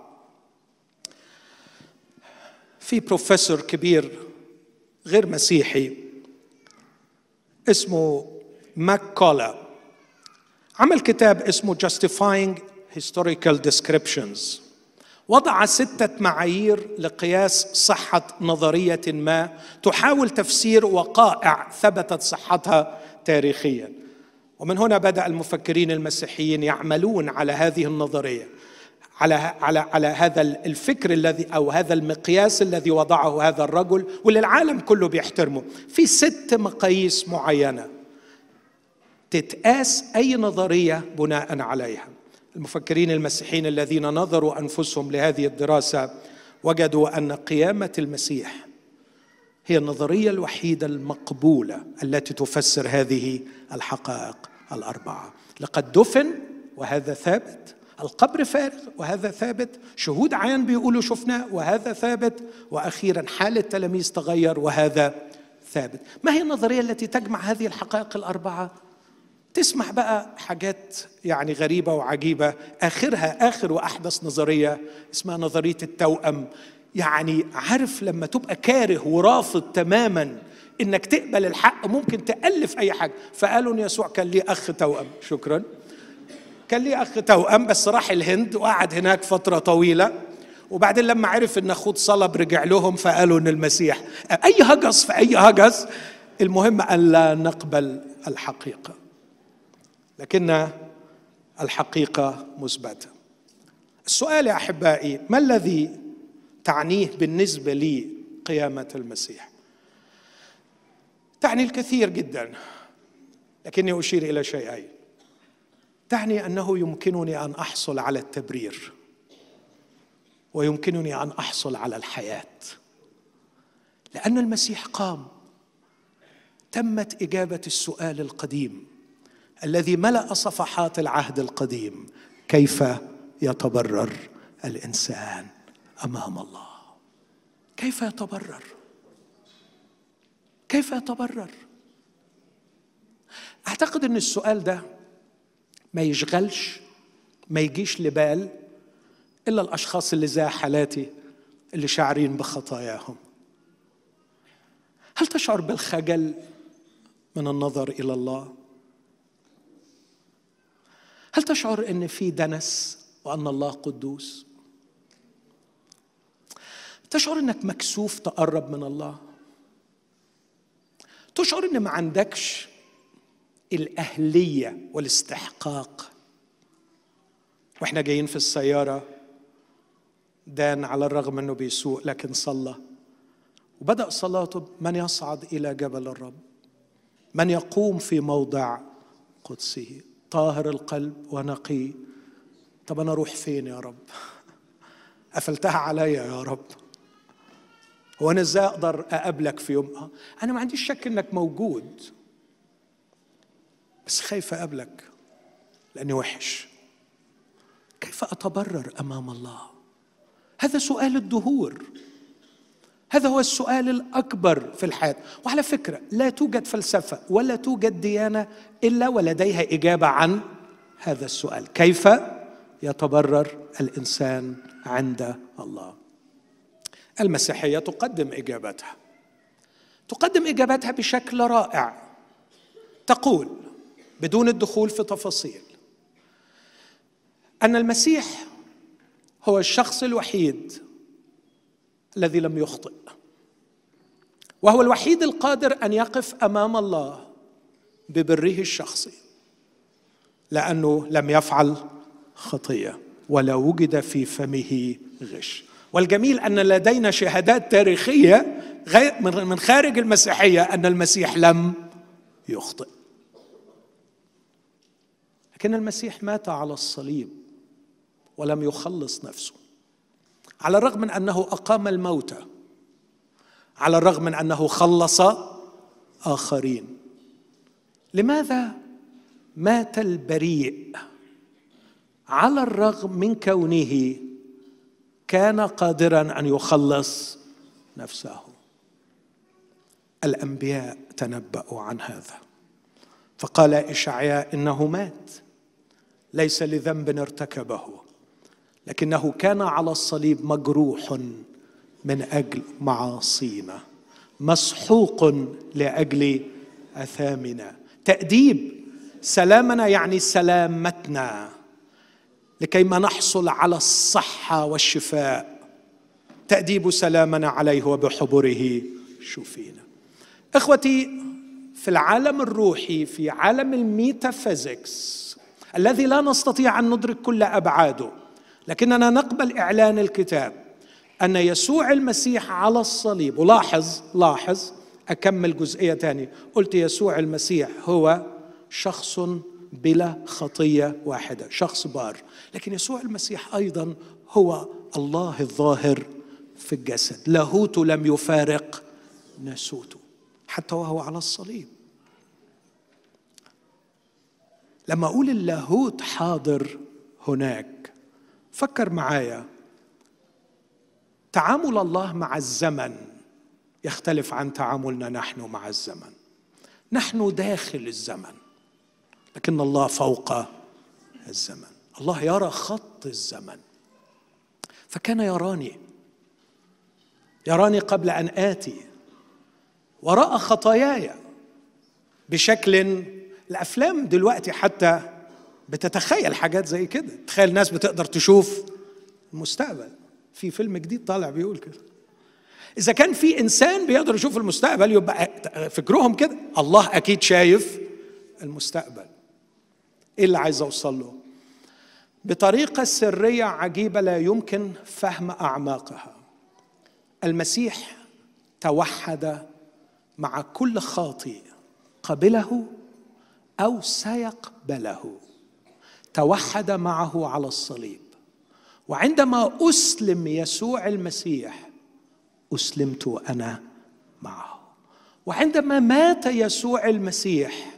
في بروفيسور كبير غير مسيحي اسمه ماك كولا. عمل كتاب اسمه Justifying Historical Descriptions. وضع ستة معايير لقياس صحة نظرية ما تحاول تفسير وقائع ثبتت صحتها تاريخيا. ومن هنا بدأ المفكرين المسيحيين يعملون على هذه النظرية. على على على هذا الفكر الذي أو هذا المقياس الذي وضعه هذا الرجل واللي العالم كله بيحترمه. في ست مقاييس معينة تتقاس أي نظرية بناء عليها. المفكرين المسيحيين الذين نظروا أنفسهم لهذه الدراسة وجدوا أن قيامة المسيح هي النظرية الوحيدة المقبولة التي تفسر هذه الحقائق الأربعة. لقد دفن وهذا ثابت. القبر فارغ وهذا ثابت. شهود عيان بيقولوا شفناه وهذا ثابت. وأخيرا حال التلاميذ تغير وهذا ثابت. ما هي النظرية التي تجمع هذه الحقائق الأربعة؟ تسمع بقى حاجات يعني غريبة وعجيبة. آخرها آخر وأحدث نظرية اسمها نظرية التوأم. يعني عارف لما تبقى كاره ورافض تماما إنك تقبل الحق ممكن تألف أي حاجة. فقالوا إن يسوع كان ليه أخ توأم. شكرا. كان ليه أخ توأم بس راح الهند وقعد هناك فترة طويلة. وبعدين لما عرف إن أخوه صلب رجع لهم فقالوا إن المسيح. أي هجس؟ في أي هجس؟ المهم أن لا نقبل الحقيقة. لكن الحقيقة مثبتة. السؤال يا أحبائي ما الذي تعنيه بالنسبة لي قيامة المسيح؟ تعني الكثير جدا لكني أشير إلى شيئين. تعني أنه يمكنني أن أحصل على التبرير ويمكنني أن أحصل على الحياة. لأن المسيح قام تمت إجابة السؤال القديم الذي ملأ صفحات العهد القديم كيف يتبرر الإنسان أمام الله؟ كيف يتبرر؟ كيف يتبرر؟ أعتقد إن السؤال ده ما يشغلش ما يجيش لبال إلا الأشخاص اللي زي حالاتي اللي شاعرين بخطاياهم. هل تشعر بالخجل من النظر إلى الله؟ هل تشعر إن في دنس وأن الله قدوس؟ تشعر إنك مكسوف تقرب من الله؟ تشعر إن ما عندكش الأهلية والاستحقاق. وإحنا جايين في السيارة دان على الرغم إنه بيسوق لكن صلى. وبدأ صلاته من يصعد إلى جبل الرب من يقوم في موضع قدسه. طاهر القلب ونقي. طب أنا أروح فين يا رب؟ قفلتها عليا يا رب. هو أنا إزاي أقدر أقابلك في يوم؟ أنا ما عنديش شك إنك موجود. بس خايف أقابلك لأني وحش. كيف أتبرر أمام الله؟ هذا سؤال الدهور. هذا هو السؤال الأكبر في الحياة. وعلى فكرة لا توجد فلسفة ولا توجد ديانة إلا ولديها إجابة عن هذا السؤال. كيف يتبرر الإنسان عند الله؟ المسيحية تقدم إجابتها. تقدم إجابتها بشكل رائع. تقول بدون الدخول في تفاصيل. أن المسيح هو الشخص الوحيد الذي لم يخطئ وهو الوحيد القادر أن يقف أمام الله ببره الشخصي لأنه لم يفعل خطية ولا وجد في فمه غش. والجميل أن لدينا شهادات تاريخية من خارج المسيحية أن المسيح لم يخطئ. لكن المسيح مات على الصليب ولم يخلص نفسه. على الرغم من أنه أقام الموتى على الرغم من أنه خلص آخرين. لماذا مات البريء؟ على الرغم من كونه كان قادرا أن يخلص نفسه. الأنبياء تنبأوا عن هذا. فقال إشعياء إنه مات. ليس لذنب ارتكبه. لكنه كان على الصليب مجروح من أجل معاصينا مسحوق لأجل أثامنا. تأديب سلامنا يعني سلامتنا لكي ما نحصل على الصحة والشفاء. تأديب سلامنا عليه وبحبره شفينا. إخوتي في العالم الروحي في عالم الميتافيزيكس الذي لا نستطيع أن ندرك كل أبعاده. لكننا نقبل إعلان الكتاب أن يسوع المسيح على الصليب. ولاحظ لاحظ أكمل جزئية ثانية قلت يسوع المسيح هو شخص بلا خطية واحدة شخص بار. لكن يسوع المسيح أيضا هو الله الظاهر في الجسد. لاهوته لم يفارق ناسوته حتى وهو على الصليب. لما أقول اللاهوت حاضر هناك فكر معايا. تعامل الله مع الزمن يختلف عن تعاملنا نحن مع الزمن. نحن داخل الزمن لكن الله فوق الزمن. الله يرى خط الزمن. فكان يراني يراني قبل أن آتي. وراى خطاياي بشكل الأفلام دلوقتي حتى بتتخيل حاجات زي كده. تخيل ناس بتقدر تشوف المستقبل. في فيلم جديد طالع بيقول كده. إذا كان في إنسان بيقدر يشوف المستقبل يبقى فكرهم كده. الله أكيد شايف المستقبل. إيه اللي عايز أوصل له؟ بطريقة سرية عجيبة لا يمكن فهم أعماقها. المسيح توحد مع كل خاطئ قبله أو سيقبله. توحد معه على الصليب. وعندما أسلم يسوع المسيح أسلمت أنا معه. وعندما مات يسوع المسيح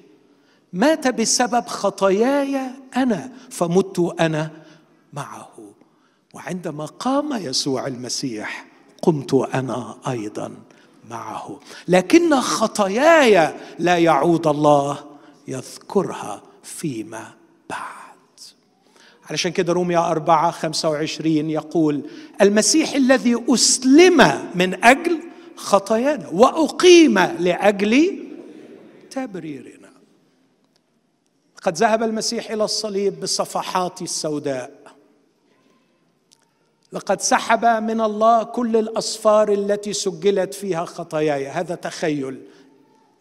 مات بسبب خطاياي أنا فمت أنا معه. وعندما قام يسوع المسيح قمت أنا أيضا معه. لكن خطاياي لا يعود الله يذكرها فيما بعد. علشان كده روميا أربعة خمسة وعشرين يقول المسيح الذي أسلم من أجل خطايانا وأقيم لأجل تبريرنا. قد ذهب المسيح إلى الصليب بالصفحات السوداء. لقد سحب من الله كل الأصفار التي سجلت فيها خطاياي. هذا تخيل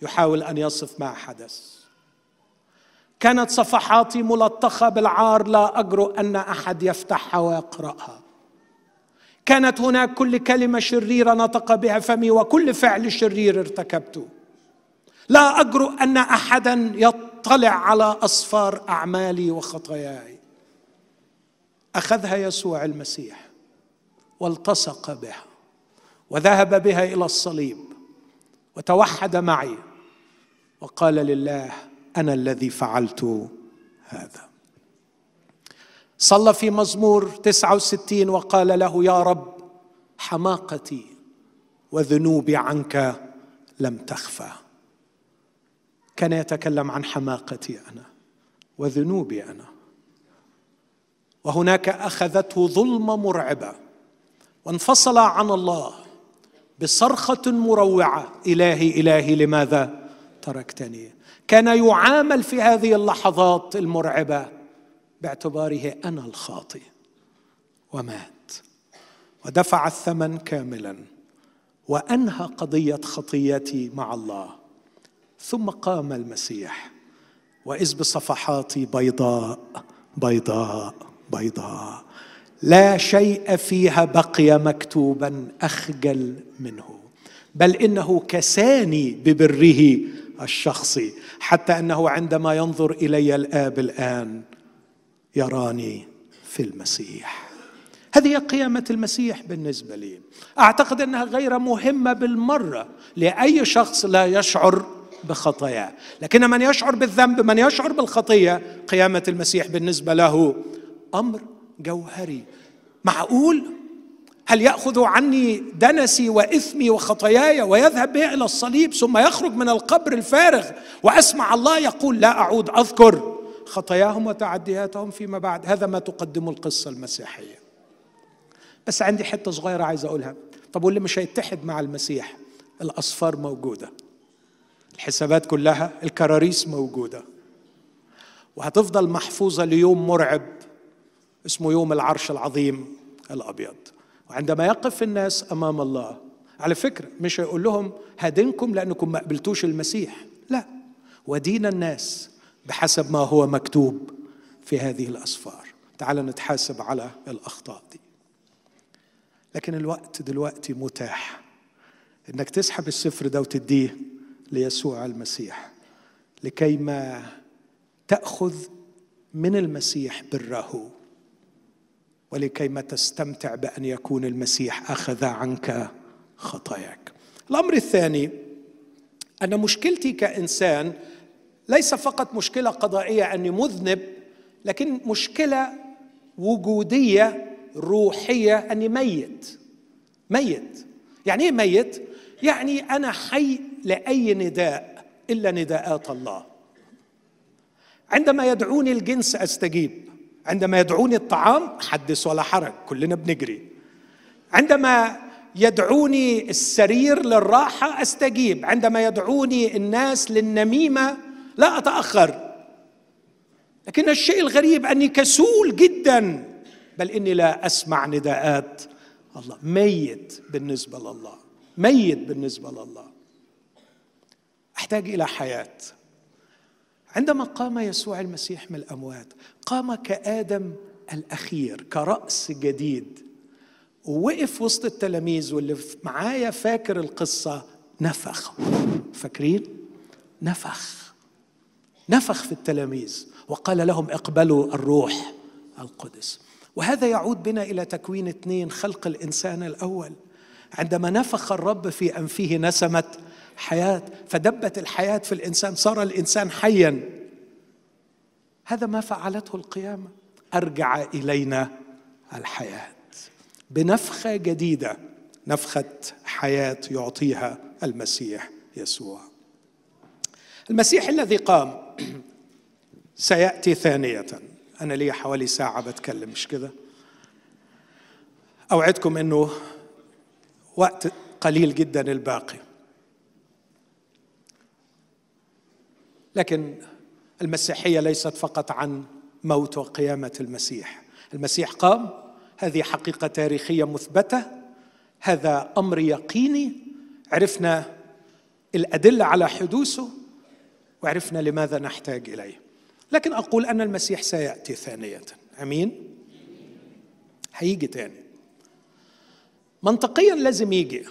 يحاول أن يصف ما حدث. كانت صفحاتي ملطخة بالعار لا اجرؤ أن أحد يفتحها ويقرأها. كانت هناك كل كلمة شريرة نطق بها فمي وكل فعل شرير ارتكبته. لا اجرؤ أن أحدا يطلع على أصفار أعمالي وخطاياي. أخذها يسوع المسيح والتصق بها وذهب بها إلى الصليب وتوحد معي وقال لله أنا الذي فعلت هذا. صلى في مزمور 69 وقال له يا رب حماقتي وذنوبي عنك لم تخفى. كان يتكلم عن حماقتي أنا وذنوبي أنا. وهناك أخذته ظلمه مرعبة وانفصل عن الله بصرخة مروعة إلهي إلهي لماذا تركتني؟ كان يعامل في هذه اللحظات المرعبة باعتباره أنا الخاطئ ومات. ودفع الثمن كاملا وأنهى قضية خطيتي مع الله. ثم قام المسيح وإذ بصفحاتي بيضاء بيضاء بيضاء. لا شيء فيها بقي مكتوبا أخجل منه بل إنه كساني ببره الشخصي. حتى أنه عندما ينظر إلي الآب الآن يراني في المسيح. هذه قيامة المسيح بالنسبة لي. أعتقد أنها غير مهمة بالمرة لأي شخص لا يشعر بخطاياه لكن من يشعر بالذنب من يشعر بالخطية قيامة المسيح بالنسبة له أمر جوهري. معقول؟ هل يأخذ عني دنسي وإثمي وخطاياي ويذهب به إلى الصليب ثم يخرج من القبر الفارغ وأسمع الله يقول لا أعود أذكر خطاياهم وتعدياتهم فيما بعد. هذا ما تقدمه القصة المسيحية. بس عندي حتة صغيرة عايز أقولها. طب واللي مش هيتحد مع المسيح؟ الأصفار موجودة. الحسابات كلها الكراريس موجودة. وهتفضل محفوظة ليوم مرعب اسمه يوم العرش العظيم الأبيض. وعندما يقف الناس أمام الله. على فكرة مش هيقول لهم هدينكم لأنكم ما قبلتوش المسيح. لا. ودين الناس بحسب ما هو مكتوب في هذه الاسفار تعال نتحاسب على الأخطاء دي. لكن الوقت دلوقتي متاح. إنك تسحب السفر ده وتديه ليسوع المسيح. لكي ما تأخذ من المسيح بره ولكي ما تستمتع بأن يكون المسيح أخذ عنك خطاياك. الأمر الثاني أن مشكلتي كإنسان ليس فقط مشكلة قضائية أني مذنب لكن مشكلة وجودية روحية أني ميت. ميت. يعني إيه ميت؟ يعني أنا حي لأي نداء إلا نداءات الله. عندما يدعوني الجنس أستجيب. عندما يدعوني الطعام حدث ولا حرج كلنا بنجري. عندما يدعوني السرير للراحة أستجيب. عندما يدعوني الناس للنميمة لا أتأخر. لكن الشيء الغريب أني كسول جدا. بل إني لا أسمع نداءات الله. ميت بالنسبة لله. ميت بالنسبة لله. أحتاج إلى حياة. عندما قام يسوع المسيح من الأموات قام كآدم الأخير كرأس جديد. ووقف وسط التلاميذ واللي معايا فاكر القصة نفخ. فاكرين؟ نفخ. نفخ في التلاميذ. وقال لهم اقبلوا الروح القدس. وهذا يعود بنا إلى تكوين اثنين خلق الإنسان الأول. عندما نفخ الرب في أنفه نسمت حياة فدبت الحياة في الإنسان صار الإنسان حيا. هذا ما فعلته القيامة. أرجع إلينا الحياة. بنفخة جديدة نفخة حياة يعطيها المسيح يسوع. المسيح الذي قام سيأتي ثانية. أنا لي حوالي ساعة بتكلم مش كده؟ أوعدكم إنه وقت قليل جدا الباقي. لكن المسيحية ليست فقط عن موت وقيامه المسيح. المسيح قام هذه حقيقة تاريخية مثبتة هذا أمر يقيني. عرفنا الأدلة على حدوثه وعرفنا لماذا نحتاج إليه. لكن أقول أن المسيح سيأتي ثانية. أمين؟ هيجي تاني. منطقيا لازم يجي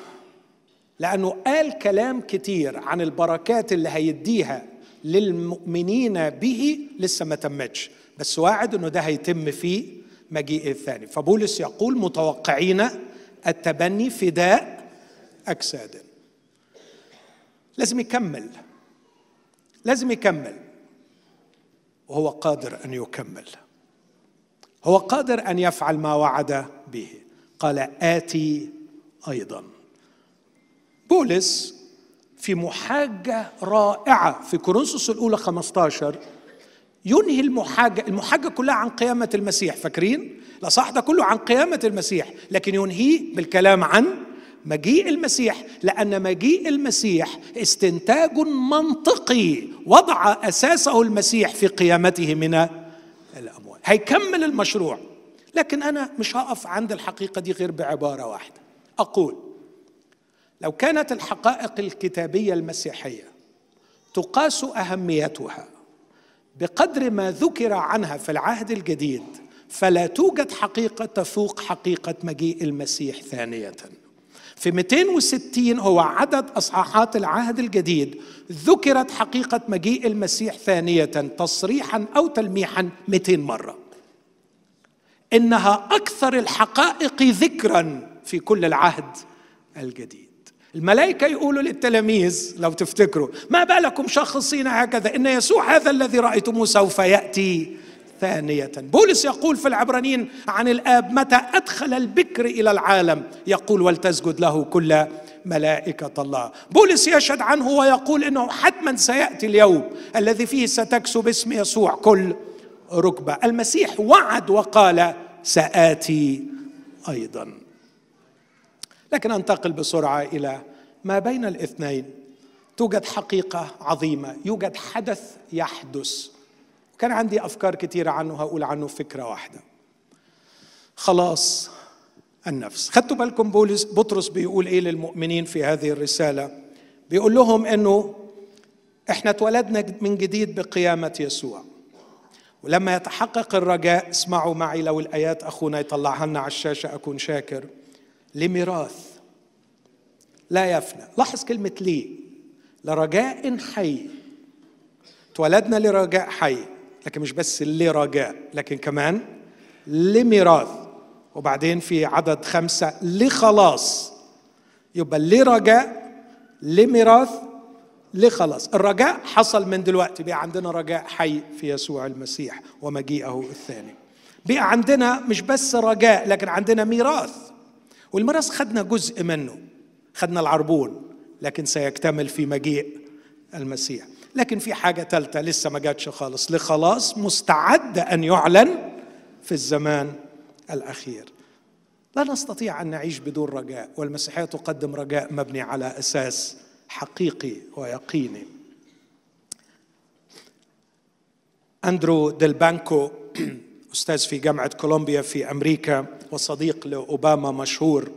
لأنه قال كلام كتير عن البركات اللي هيديها للمؤمنين به لسه ما تمتش. بس واعد إنه ده هيتم في مجيء الثاني. فبولس يقول متوقعين التبني فداء أجساد. لازم يكمل. لازم يكمل. وهو قادر أن يكمل. هو قادر أن يفعل ما وعد به. قال آتي أيضا. بولس في محاجة رائعة. في كورنثوس الأولى 15 ينهي المحاجة المحاجة كلها عن قيامة المسيح فاكرين؟ الأصح ده كله عن قيامة المسيح. لكن ينهيه بالكلام عن مجيء المسيح لأن مجيء المسيح استنتاج منطقي وضع أساسه المسيح في قيامته من الأموات هيكمل المشروع. لكن أنا مش هقف عند الحقيقة دي غير بعبارة واحدة. أقول لو كانت الحقائق الكتابية المسيحية تقاس أهميتها بقدر ما ذكر عنها في العهد الجديد فلا توجد حقيقة تفوق حقيقة مجيء المسيح ثانية. في 260 هو عدد أصحاحات العهد الجديد ذكرت حقيقة مجيء المسيح ثانية تصريحا أو تلميحا 200 مرة. إنها أكثر الحقائق ذكرا في كل العهد الجديد. الملائكة يقولوا للتلاميذ لو تفتكروا ما بالكم شخصين هكذا إن يسوع هذا الذي رأيتموه سوف يأتي ثانية. بولس يقول في العبرانيين عن الآب متى أدخل البكر إلى العالم؟ يقول ولتسجد له كل ملائكة الله. بولس يشهد عنه ويقول إنه حتما سيأتي اليوم الذي فيه ستكسو باسم يسوع كل ركبة. المسيح وعد وقال سآتي أيضا. لكن انتقل بسرعة إلى ما بين الاثنين. توجد حقيقة عظيمة. يوجد حدث يحدث. كان عندي أفكار كثيرة عنه. هقول عنه فكرة واحدة. خلاص النفس. خدتوا بالكم بولس بطرس بيقول إيه للمؤمنين في هذه الرسالة؟ بيقول لهم إنه إحنا اتولدنا من جديد بقيامة يسوع. ولما يتحقق الرجاء اسمعوا معي لو الآيات أخونا يطلعها لنا على الشاشة أكون شاكر. لميراث. لا يفنى. لاحظ كلمة لي. لرجاء حي. اتولدنا لرجاء حي لكن مش بس لرجاء لكن كمان لميراث. وبعدين في عدد خمسة لخلاص. يبقى لرجاء لميراث لخلاص. الرجاء حصل من دلوقتي. بقى عندنا رجاء حي في يسوع المسيح ومجيئه الثاني. بقى عندنا مش بس رجاء لكن عندنا ميراث. والميراث خدنا جزء منه. خدنا العربون لكن سيكتمل في مجيء المسيح. لكن في حاجة ثالثة لسه ما جاتش خالص. لخلاص مستعد أن يعلن في الزمان الأخير. لا نستطيع أن نعيش بدون رجاء والمسيحية تقدم رجاء مبني على أساس حقيقي ويقيني. أندرو ديل بانكو أستاذ في جامعة كولومبيا في أمريكا وصديق لأوباما مشهور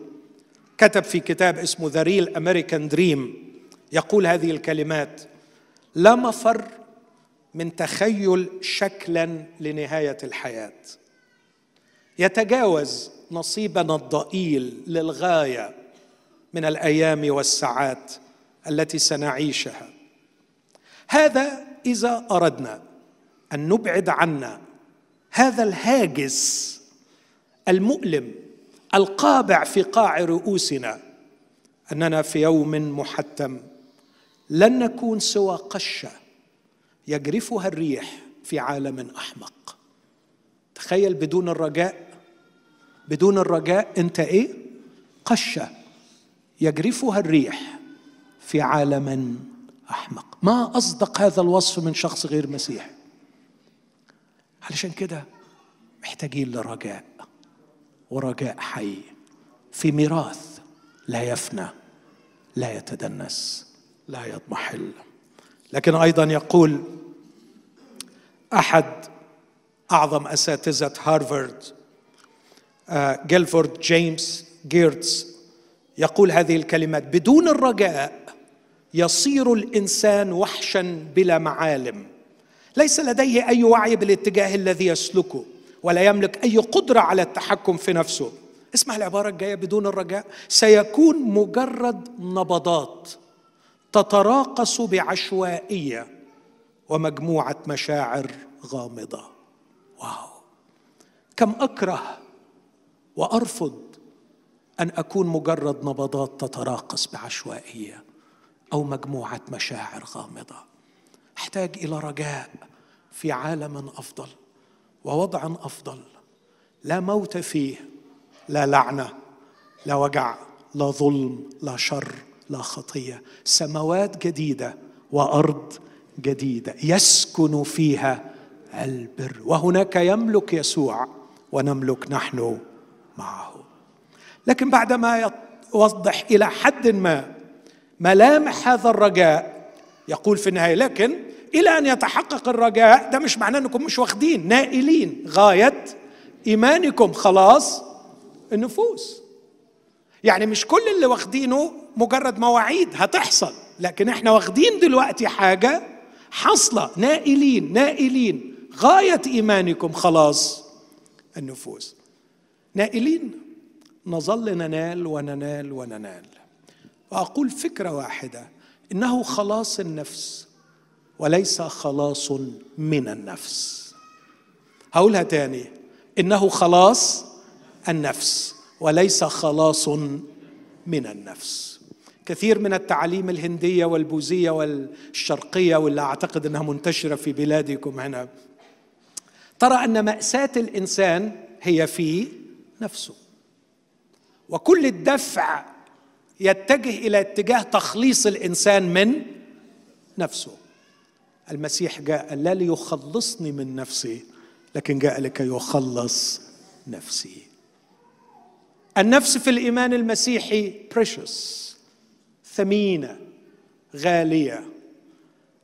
كتب في كتاب اسمه The Real American Dream يقول هذه الكلمات لا مفر من تخيل شكلا لنهاية الحياة. يتجاوز نصيبنا الضئيل للغاية من الأيام والساعات التي سنعيشها. هذا إذا أردنا أن نبعد عنا هذا الهاجس المؤلم القابع في قاع رؤوسنا أننا في يوم محتم لن نكون سوى قشة يجرفها الريح في عالم أحمق. تخيل بدون الرجاء بدون الرجاء أنت إيه؟ قشة يجرفها الريح في عالم أحمق. ما أصدق هذا الوصف من شخص غير مسيحي. علشان كده محتاجين لرجاء. ورجاء حي في ميراث لا يفنى لا يتدنس لا يضمحل. لكن أيضا يقول أحد أعظم أساتذة هارفارد كليفورد جيمس جيرتس يقول هذه الكلمات بدون الرجاء يصير الإنسان وحشا بلا معالم. ليس لديه أي وعي بالاتجاه الذي يسلكه. ولا يملك أي قدرة على التحكم في نفسه. اسمع العبارة الجاية بدون الرجاء. سيكون مجرد نبضات تتراقص بعشوائية ومجموعة مشاعر غامضة. واو. كم أكره وأرفض أن أكون مجرد نبضات تتراقص بعشوائية أو مجموعة مشاعر غامضة. أحتاج إلى رجاء في عالم أفضل. ووضع أفضل. لا موت فيه لا لعنة لا وجع لا ظلم لا شر لا خطية. سماوات جديدة وأرض جديدة يسكن فيها البر. وهناك يملك يسوع ونملك نحن معه. لكن بعدما يوضح إلى حد ما ملامح هذا الرجاء يقول في النهاية لكن إلى أن يتحقق الرجاء ده مش معناه إنكم مش واخدين نائلين. غاية إيمانكم خلاص النفوس. يعني مش كل اللي واخدينه مجرد مواعيد هتحصل لكن إحنا واخدين دلوقتي حاجة حاصلة. نائلين نائلين. غاية إيمانكم خلاص النفوس. نائلين. نظل ننال وننال وننال. وأقول فكرة واحدة إنه خلاص النفس وليس خلاص من النفس. هقولها تاني إنه خلاص النفس وليس خلاص من النفس. كثير من التعاليم الهندية والبوذية والشرقية واللي أعتقد إنها منتشرة في بلادكم هنا ترى أن مأساة الإنسان هي في نفسه. وكل الدفع يتجه إلى اتجاه تخليص الإنسان من نفسه. المسيح جاء لا ليخلصني من نفسي لكن جاء لكي يخلص نفسي. النفس في الإيمان المسيحي precious ثمينة غالية.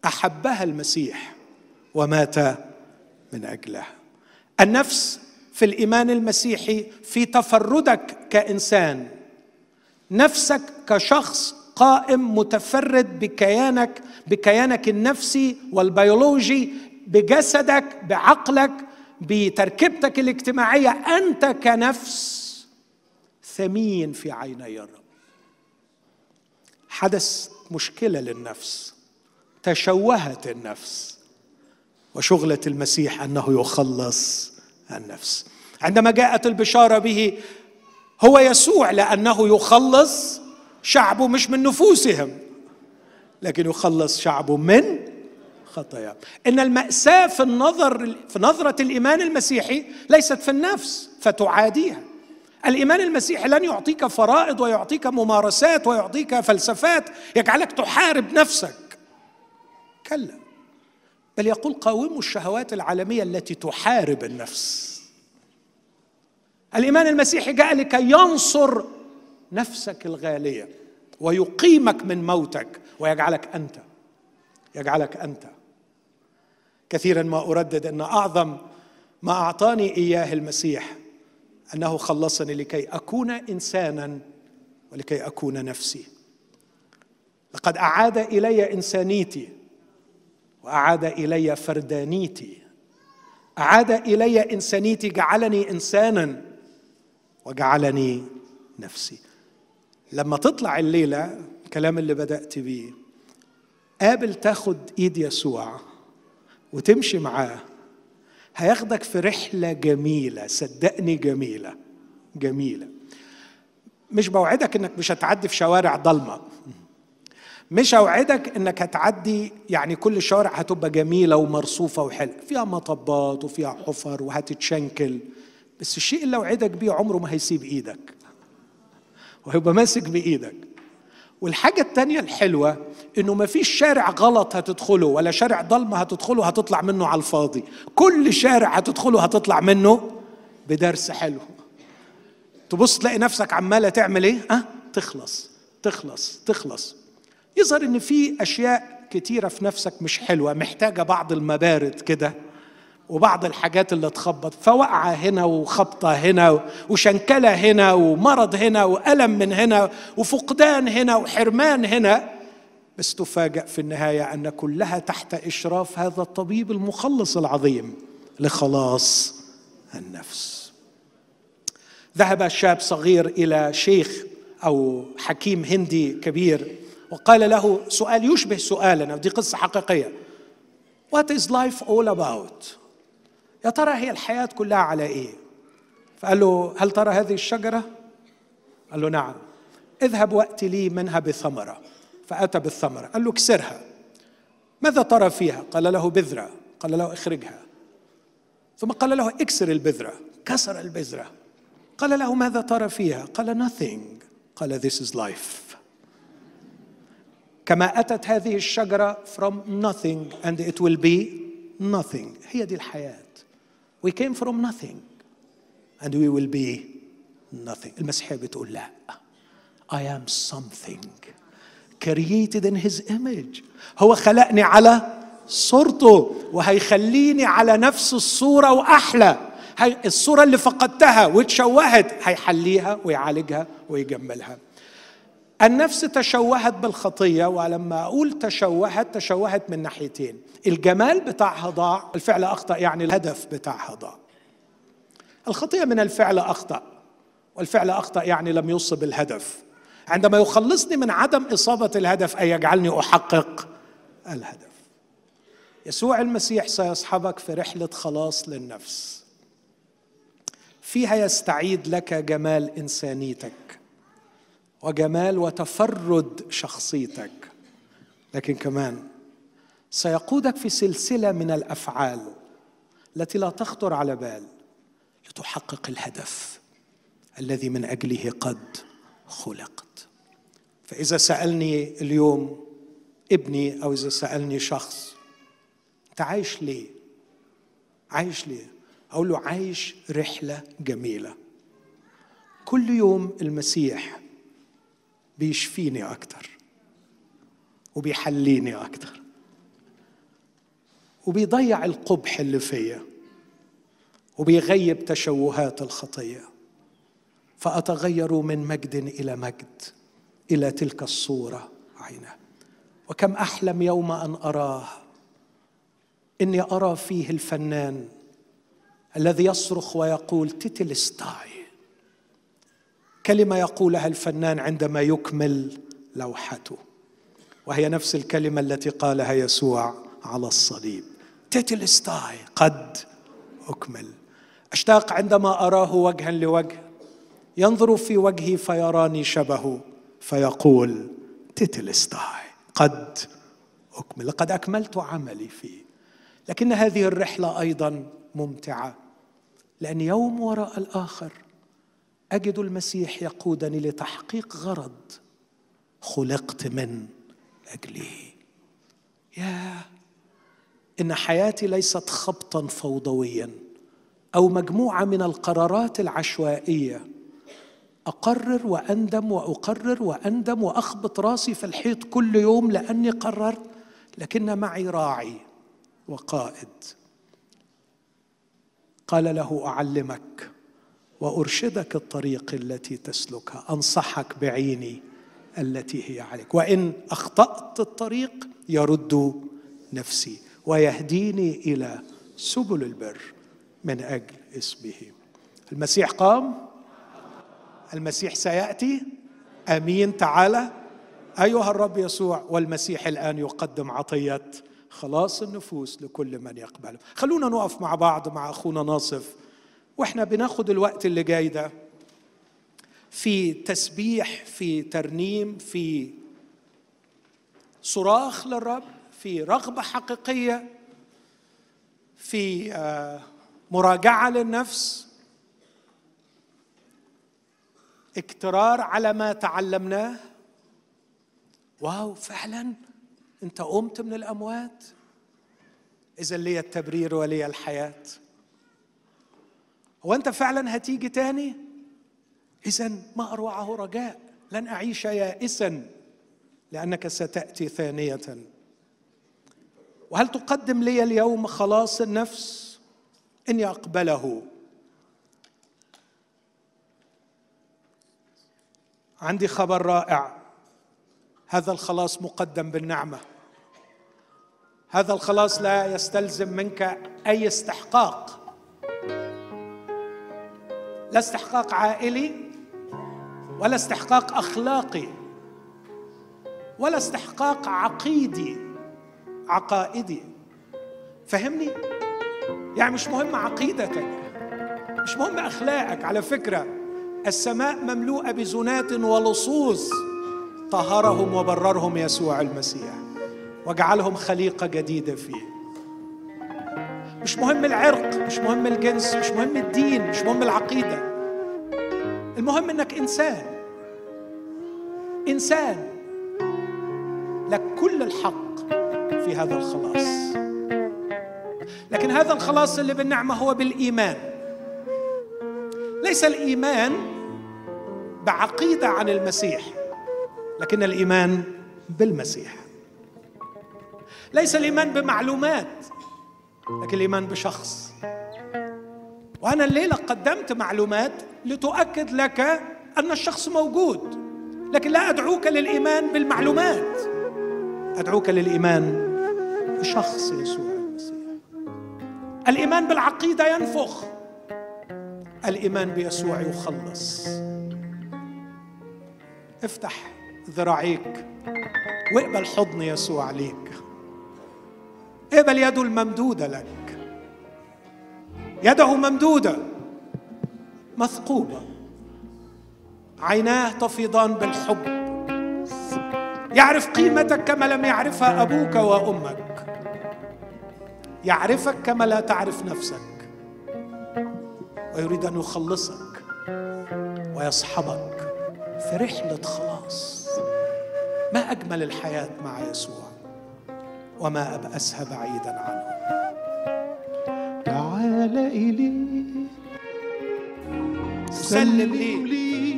أحبها المسيح ومات من اجلها النفس في الإيمان المسيحي في تفردك كإنسان نفسك كشخص قائم متفرد بكيانك بكيانك النفسي والبيولوجي بجسدك بعقلك بتركيبتك الاجتماعية. أنت كنفس ثمين في عيني الرب حدث مشكلة للنفس تشوهت النفس وشغله المسيح أنه يخلص النفس. عندما جاءت البشارة به هو يسوع لأنه يخلص شعبه مش من نفوسهم لكن يخلص شعبه من خطايا إن المأساة في النظر في نظرة الإيمان المسيحي ليست في النفس فتعاديها. الإيمان المسيحي لن يعطيك فرائض ويعطيك ممارسات ويعطيك فلسفات يجعلك تحارب نفسك. كلا. بل يقول قاوموا الشهوات العالمية التي تحارب النفس. الإيمان المسيحي جاء لكي ينصر نفسك الغالية ويقيمك من موتك ويجعلك أنت يجعلك أنت. كثيرا ما أردد أن أعظم ما أعطاني إياه المسيح أنه خلصني لكي أكون انسانا ولكي أكون نفسي. لقد أعاد إلي إنسانيتي وأعاد إلي فردانيتي. أعاد إلي إنسانيتي جعلني انسانا وجعلني نفسي. لما تطلع الليلة الكلام اللي بدأت بيه قابل تاخد إيد يسوع وتمشي معاه. هياخدك في رحلة جميلة صدقني جميلة جميلة. مش بوعدك إنك مش هتعدي في شوارع ضلمة. مش اوعدك إنك هتعدي يعني كل الشوارع هتبقى جميلة ومرصوفة وحلوة. فيها مطبات وفيها حفر وهتتشنكل. بس الشيء اللي أوعدك بيه عمره ما هيسيب إيدك. وهيبقى ماسك بإيدك. والحاجة التانية الحلوة إنه ما فيش شارع غلط هتدخله ولا شارع ضلمة هتدخله هتطلع منه على الفاضي. كل شارع هتدخله هتطلع منه بدرس حلو. تبص تلاقي نفسك عمالة تعمل إيه؟ أه؟ تخلص تخلص تخلص. يظهر إن في أشياء كتيرة في نفسك مش حلوة محتاجة بعض المبارد كده. وبعض الحاجات اللي تخبط فوقعة هنا وخبطة هنا وشنكلة هنا ومرض هنا وألم من هنا وفقدان هنا وحرمان هنا. بس تفاجأ في النهاية أن كلها تحت إشراف هذا الطبيب المخلص العظيم لخلاص النفس. ذهب شاب صغير إلى شيخ أو حكيم هندي كبير وقال له سؤال يشبه سؤالنا ودي قصة حقيقية. What is life all about؟ يا ترى هي الحياة كلها على إيه؟ فقال له هل ترى هذه الشجرة؟ قال له نعم. اذهب وأتي لي منها بثمرة فأتى بالثمرة. قال له اكسرها. ماذا ترى فيها؟ قال له بذرة. قال له اخرجها. ثم قال له اكسر البذرة. كسر البذرة. قال له ماذا ترى فيها؟ قال nothing. قال this is life. كما أتت هذه الشجرة from nothing and it will be nothing. هي دي الحياة. We came from nothing. And we will be nothing. المسيحية بتقول لا. I am something. Created in his image. هو خلقني على صورته. وهيخليني على نفس الصورة وأحلى. الصورة اللي فقدتها. وتشوهت. هيحليها ويعالجها ويجملها. النفس تشوهت بالخطية ولما أقول تشوهت تشوهت من ناحيتين. الجمال بتاعها ضاع الفعل أخطأ يعني الهدف بتاعها ضاع الخطية من الفعل أخطأ والفعل أخطأ يعني لم يصب الهدف. عندما يخلصني من عدم إصابة الهدف أي يجعلني أحقق الهدف. يسوع المسيح سيصحبك في رحلة خلاص للنفس. فيها يستعيد لك جمال إنسانيتك. وجمال وتفرد شخصيتك. لكن كمان سيقودك في سلسلة من الأفعال التي لا تخطر على بال لتحقق الهدف الذي من أجله قد خلقت. فإذا سألني اليوم ابني أو إذا سألني شخص أنت عايش ليه؟ عايش ليه؟ أقول له عايش رحلة جميلة. كل يوم المسيح بيشفيني أكتر وبيحليني أكتر وبيضيع القبح اللي فيا وبيغيب تشوهات الخطية فأتغير من مجد إلى مجد إلى تلك الصورة عينه وكم أحلم يوم أن أراه إني أرى فيه الفنان الذي يصرخ ويقول تيتلستاي كلمة يقولها الفنان عندما يكمل لوحته. وهي نفس الكلمة التي قالها يسوع على الصليب. τετέλεσται قد أكمل. أشتاق عندما أراه وجها لوجه. ينظر في وجهي فيراني شبهه. فيقول τετέλεσται قد أكمل. لقد أكملت عملي فيه. لكن هذه الرحلة أيضا ممتعة. لأن يوم وراء الآخر أجد المسيح يقودني لتحقيق غرض خلقت من أجله يا إن حياتي ليست خبطا فوضويا أو مجموعة من القرارات العشوائية. أقرر وأندم وأقرر وأندم وأخبط راسي في الحيط كل يوم لأني قررت لكن معي راعي وقائد. قال له أعلمك وأرشدك الطريق التي تسلكها. أنصحك بعيني التي هي عليك. وإن أخطأت الطريق يرد نفسي ويهديني إلى سبل البر من أجل اسمه. المسيح قام؟ المسيح سيأتي؟ آمين. تعالى أيها الرب يسوع والمسيح الآن يقدم عطية خلاص النفوس لكل من يقبله. خلونا نقف مع بعض مع أخونا ناصف. وإحنا بناخد الوقت اللي جاي ده في تسبيح في ترنيم في صراخ للرب في رغبة حقيقية في آه، مراجعة للنفس اكترار على ما تعلمناه. واو فعلا؟ انت قمت من الأموات؟ اذا لي التبرير ولي الحياة. هو أنت فعلا هتيجي تاني؟ اذا ما أروعه رجاء لن أعيش يائسا لأنك ستأتي ثانية. وهل تقدم لي اليوم خلاص النفس؟ إني أقبله. عندي خبر رائع. هذا الخلاص مقدم بالنعمة. هذا الخلاص لا يستلزم منك أي استحقاق. لا استحقاق عائلي ولا استحقاق أخلاقي ولا استحقاق عقيدي عقائدي. فهمني؟ يعني مش مهم عقيدتك مش مهم أخلاقك. على فكرة السماء مملوءة بزنات ولصوص. طهرهم وبررهم يسوع المسيح وجعلهم خليقة جديدة فيه. مش مهم العرق مش مهم الجنس مش مهم الدين مش مهم العقيدة. المهم إنك إنسان. إنسان. لك كل الحق في هذا الخلاص. لكن هذا الخلاص اللي بالنعمة هو بالإيمان. ليس الإيمان بعقيدة عن المسيح لكن الإيمان بالمسيح. ليس الإيمان بمعلومات. لكن الإيمان بشخص. وأنا الليلة قدمت معلومات لتؤكد لك أن الشخص موجود لكن لا أدعوك للإيمان بالمعلومات. أدعوك للإيمان بشخص يسوع المسيح. الإيمان بالعقيدة ينفخ. الإيمان بيسوع يخلص. افتح ذراعيك واقبل حضن يسوع ليك. اقبل يده الممدودة لك. يده ممدودة. مثقوبة. عيناه تفيضان بالحب. يعرف قيمتك كما لم يعرفها أبوك وأمك. يعرفك كما لا تعرف نفسك. ويريد أن يخلصك. ويصحبك في رحلة خلاص. ما أجمل الحياة مع يسوع؟ وما أبأسها بعيدا عنه. تعال إلي. سلم لي.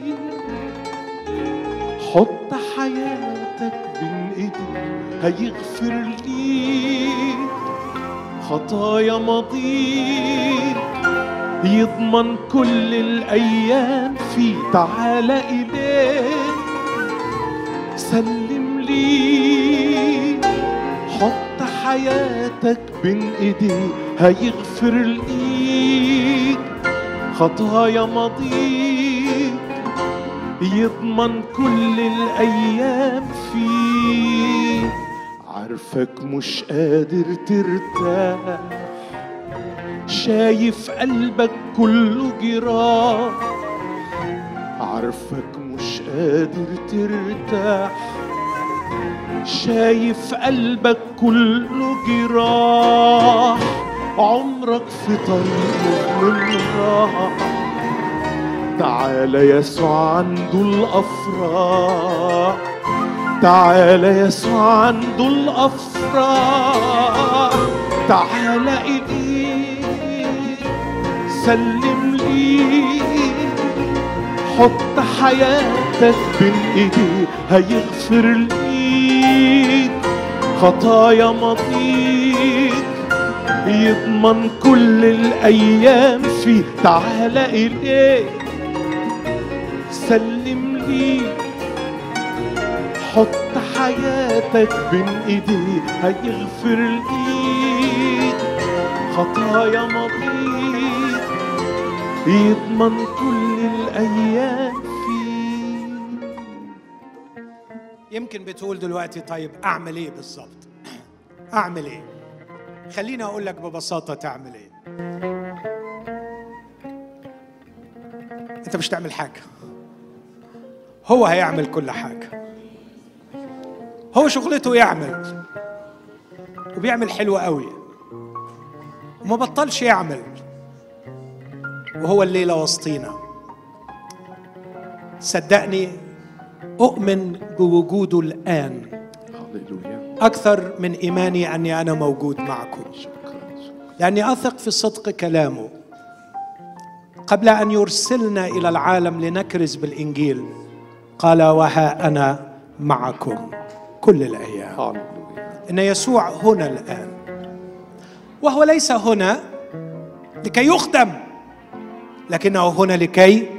حط حياتك بين ايدي هيغفر لي. خطايا ماضيك يضمن كل الأيام في تعال اليه سلم حياتك بين إيدي هيغفر ليك. خطايا ماضيك يضمن كل الأيام فيه عارفك مش قادر ترتاح. شايف قلبك كله جراح. عارفك مش قادر ترتاح. شايف قلبك كله جراح عمرك في طريق من راح تعال يسوع عنده الأفراح تعال يسوع عنده الأفراح. تعال اليه سلم لي حط حياتك بين إيديه هيغفر ليك. خطايا ماضيك يضمن كل الأيام فيه. تعال اليه سلم لي. حط حياتك بين ايديه هيغفر ليك. خطايا ماضيك يضمن كل الأيام يمكن بتقول دلوقتي طيب أعمل إيه بالظبط؟ أعمل إيه؟ خليني أقول لك ببساطة تعمل إيه. أنت مش تعمل حاجة. هو هيعمل كل حاجة. هو شغلته يعمل. وبيعمل حلو قوي. وما بطلش يعمل. وهو الليلة وسطينا. صدقني أؤمن بوجوده هللويا أكثر من إيماني أني أنا موجود معكم. لأني أثق في صدق كلامه. قبل أن يرسلنا إلى العالم لنكرز بالإنجيل قال وها أنا معكم كل هللويا إن يسوع هنا الآن. وهو ليس هنا لكي يخدم لكنه هنا لكي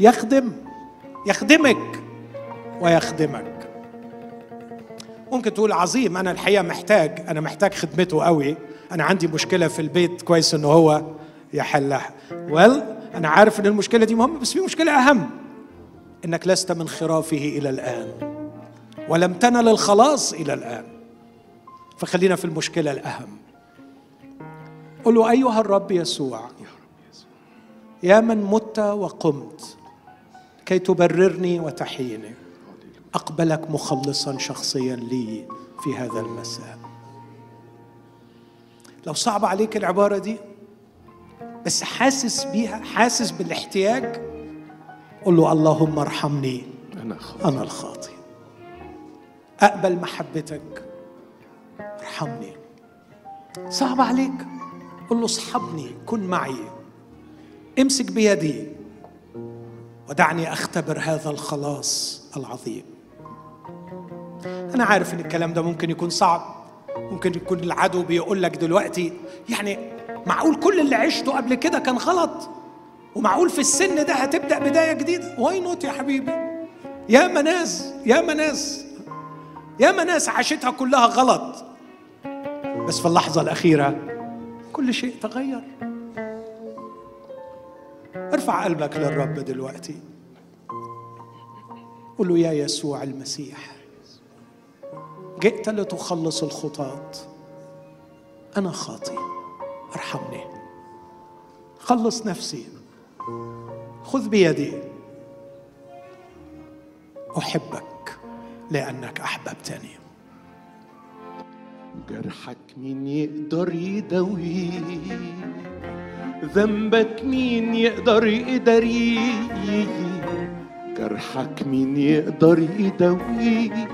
يخدم. يخدمك. ويخدمك. ممكن تقول عظيم أنا الحقيقة محتاج أنا محتاج خدمته قوي. أنا عندي مشكلة في البيت كويس إن هو يحلها. ويل أنا عارف إن المشكلة دي مهمة بس في مشكلة أهم إنك لست من خرافه إلى الآن. ولم تنل الخلاص إلى الآن. فخلينا في المشكلة الأهم. قل له أيها الرب يسوع يا من مت وقمت كي تبررني وتحييني. أقبلك مخلصا شخصيا لي في هذا المساء. لو صعب عليك العبارة دي بس حاسس بيها حاسس بالاحتياج قل له اللهم ارحمني. أنا خاطئ أنا الخاطئ. أقبل محبتك. ارحمني. صعب عليك؟ قل له اصحبني. كن معي. امسك بيدي. ودعني أختبر هذا الخلاص العظيم. أنا عارف إن الكلام ده ممكن يكون صعب. ممكن يكون العدو بيقول لك دلوقتي يعني معقول كل اللي عشته قبل كده كان غلط؟ ومعقول في السن ده هتبدأ بداية جديدة؟ why not يا حبيبي؟ ياما ناس ياما ناس ياما ناس عاشتها كلها غلط. بس في اللحظة الأخيرة كل شيء تغير. ارفع قلبك للرب دلوقتي. قل له يا يسوع المسيح. جئت لتخلص الخطاة. أنا خاطي أرحمني. خلص نفسي. خذ بيدي. أحبك لأنك أحببتني. جرحك مين يقدر يداويه ذنبك مين يقدر يداريه جرحك مين يقدر يداويه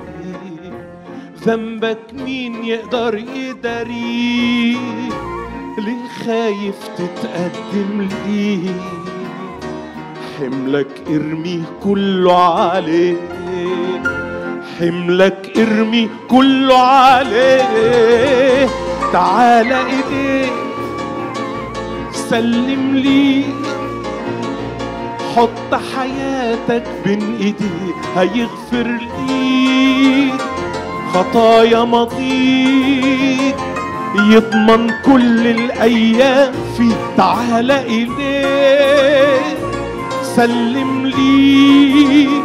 ذنبك مين يقدر يداريه ليه خايف تتقدم ليه؟ حملك ارميه كله عليه. حملك ارمي كله عليه. تعالى ايديه سلم لي حط حياتك بين ايديه هيغفر ليك خطايا ماضيك يضمن كل الأيام فيه تعالى اليه سلم ليك.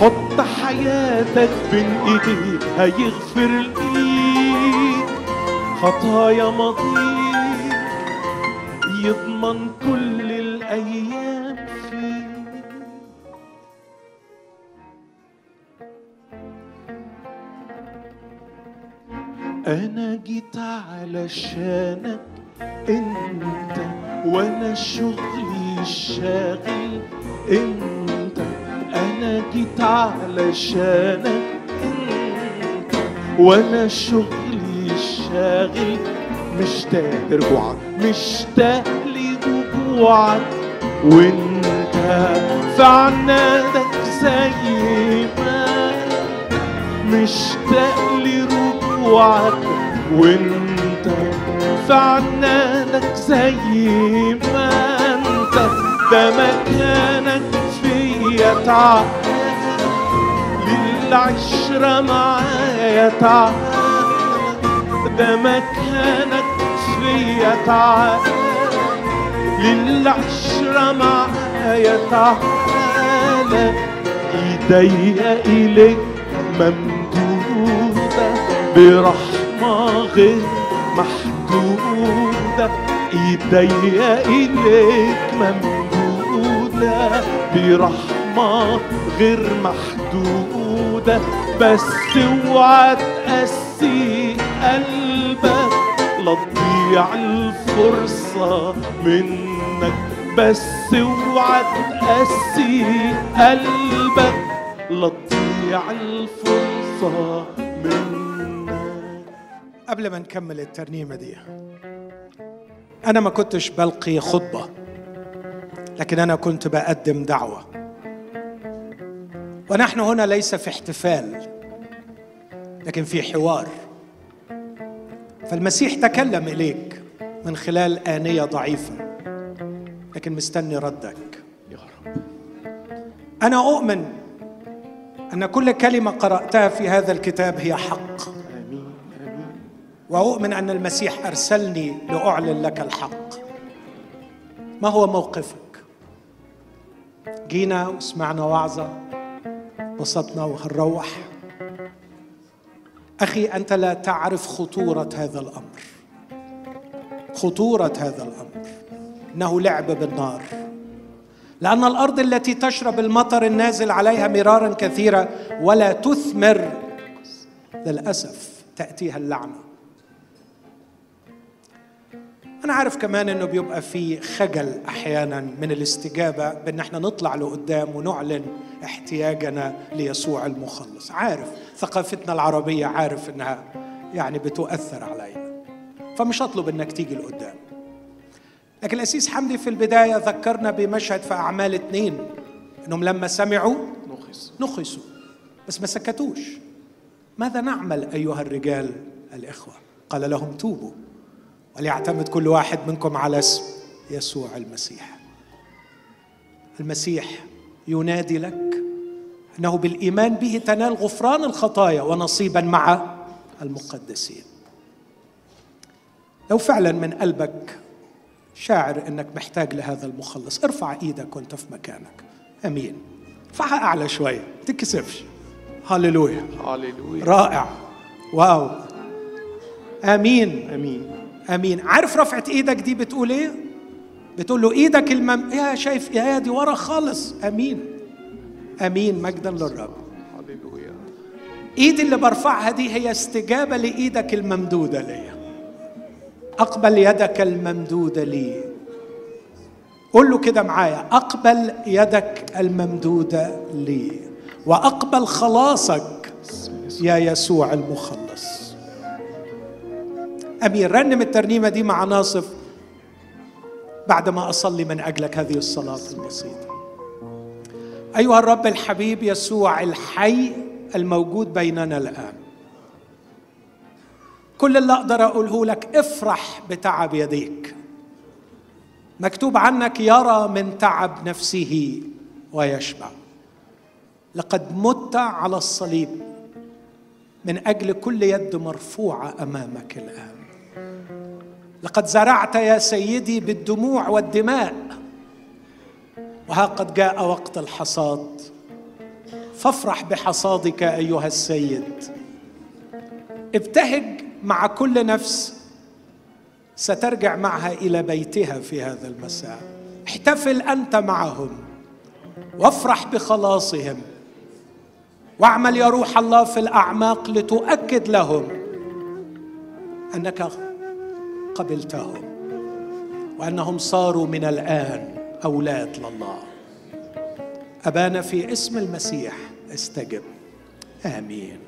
حط حياتك بين ايديه هيغفر ليك. خطايا ماضيك يضمن كل الأيام أنا جيت علشانك أنت وأنا شغلي الشاغل. أنت أنا جيت علشانك أنت وأنا شغلي الشاغل. مشتاق رجوعك مشتاق لرجوعك وأنت في عنادك زي ما مشتاق لرجوعك وانت في عنادك زي ما انت ده مكانك فيا تعال للعشرة معايا تعال ده مكانك فيا تعال للعشرة معايا تعال إيديا ممدودة برحمة غير محدودة. ايديا إليك ممدودة. برحمة غير محدودة. بس اوعى تقسي قلبك. لا تضيع الفرصة منك. بس اوعى تقسي قلبك. لا تضيع الفرصة قبل ما نكمل الترنيمة دي أنا ما كنتش بلقي خطبة لكن أنا كنت بقدم دعوة. ونحن هنا ليس في احتفال لكن في حوار. فالمسيح تكلم إليك من خلال آنية ضعيفة لكن مستني ردك. يا رب. أنا أؤمن أن كل كلمة قرأتها في هذا الكتاب هي حق. وأؤمن أن المسيح أرسلني لأعلن لك الحق. ما هو موقفك؟ جينا وسمعنا وعظة بسطنا وهنروح. أخي أنت لا تعرف خطورة هذا الأمر. خطورة هذا الأمر. إنه لعب بالنار. لأن الأرض التي تشرب المطر النازل عليها مرارا كثيرا ولا تثمر للأسف تأتيها اللعنة. أنا عارف كمان إنه بيبقى في خجل أحيانا من الاستجابة بإن إحنا نطلع لقدام ونعلن احتياجنا ليسوع المخلص، عارف ثقافتنا العربية عارف إنها يعني بتؤثر علينا. فمش هطلب إنك تيجي لقدام. لكن الأسيس حمدي في البداية ذكرنا بمشهد في أعمال اتنين إنهم لما سمعوا نخس نخسوا بس ما سكتوش ماذا نعمل أيها الرجال الإخوة قال لهم توبوا وليعتمد كل واحد منكم على اسم يسوع المسيح. المسيح ينادي لك أنه بالإيمان به تنال غفران الخطايا ونصيبا مع المقدسين. لو فعلا من قلبك شاعر إنك محتاج لهذا المخلص ارفع إيدك وانت في مكانك. آمين. ارفعها أعلى شوية ما تتكسفش هللويا. هاليلويا رائع. واو. آمين. آمين. أمين. عارف رفعت إيدك دي بتقول إيه؟ بتقول له إيدك المم يا شايف يا دي ورا خالص. أمين. أمين. مجدا للرب. إيدي اللي برفعها دي هي استجابة لإيدك الممدودة ليا. أقبل يدك الممدودة لي. قول له كده معايا. أقبل يدك الممدودة لي. وأقبل خلاصك يا يسوع المخلص. امين رنم الترنيمة دي مع ناصف بعد ما أصلي من أجلك هذه الصلاة البسيطة. أيها الرب الحبيب يسوع الحي الموجود بيننا الآن. كل اللي أقدر أقوله لك افرح بتعب يديك. مكتوب عنك يرى من تعب نفسه ويشبع. لقد مت على الصليب من أجل كل يد مرفوعة أمامك الآن. لقد زرعت يا سيدي بالدموع والدماء وها قد جاء وقت الحصاد. فافرح بحصادك أيها السيد. ابتهج مع كل نفس سترجع معها إلى بيتها في هذا المساء. احتفل أنت معهم وافرح بخلاصهم واعمل يا روح الله في الأعماق لتؤكد لهم أنك قبلتهم وأنهم صاروا من الآن أولاد لله. أبانا في اسم المسيح استجب. آمين.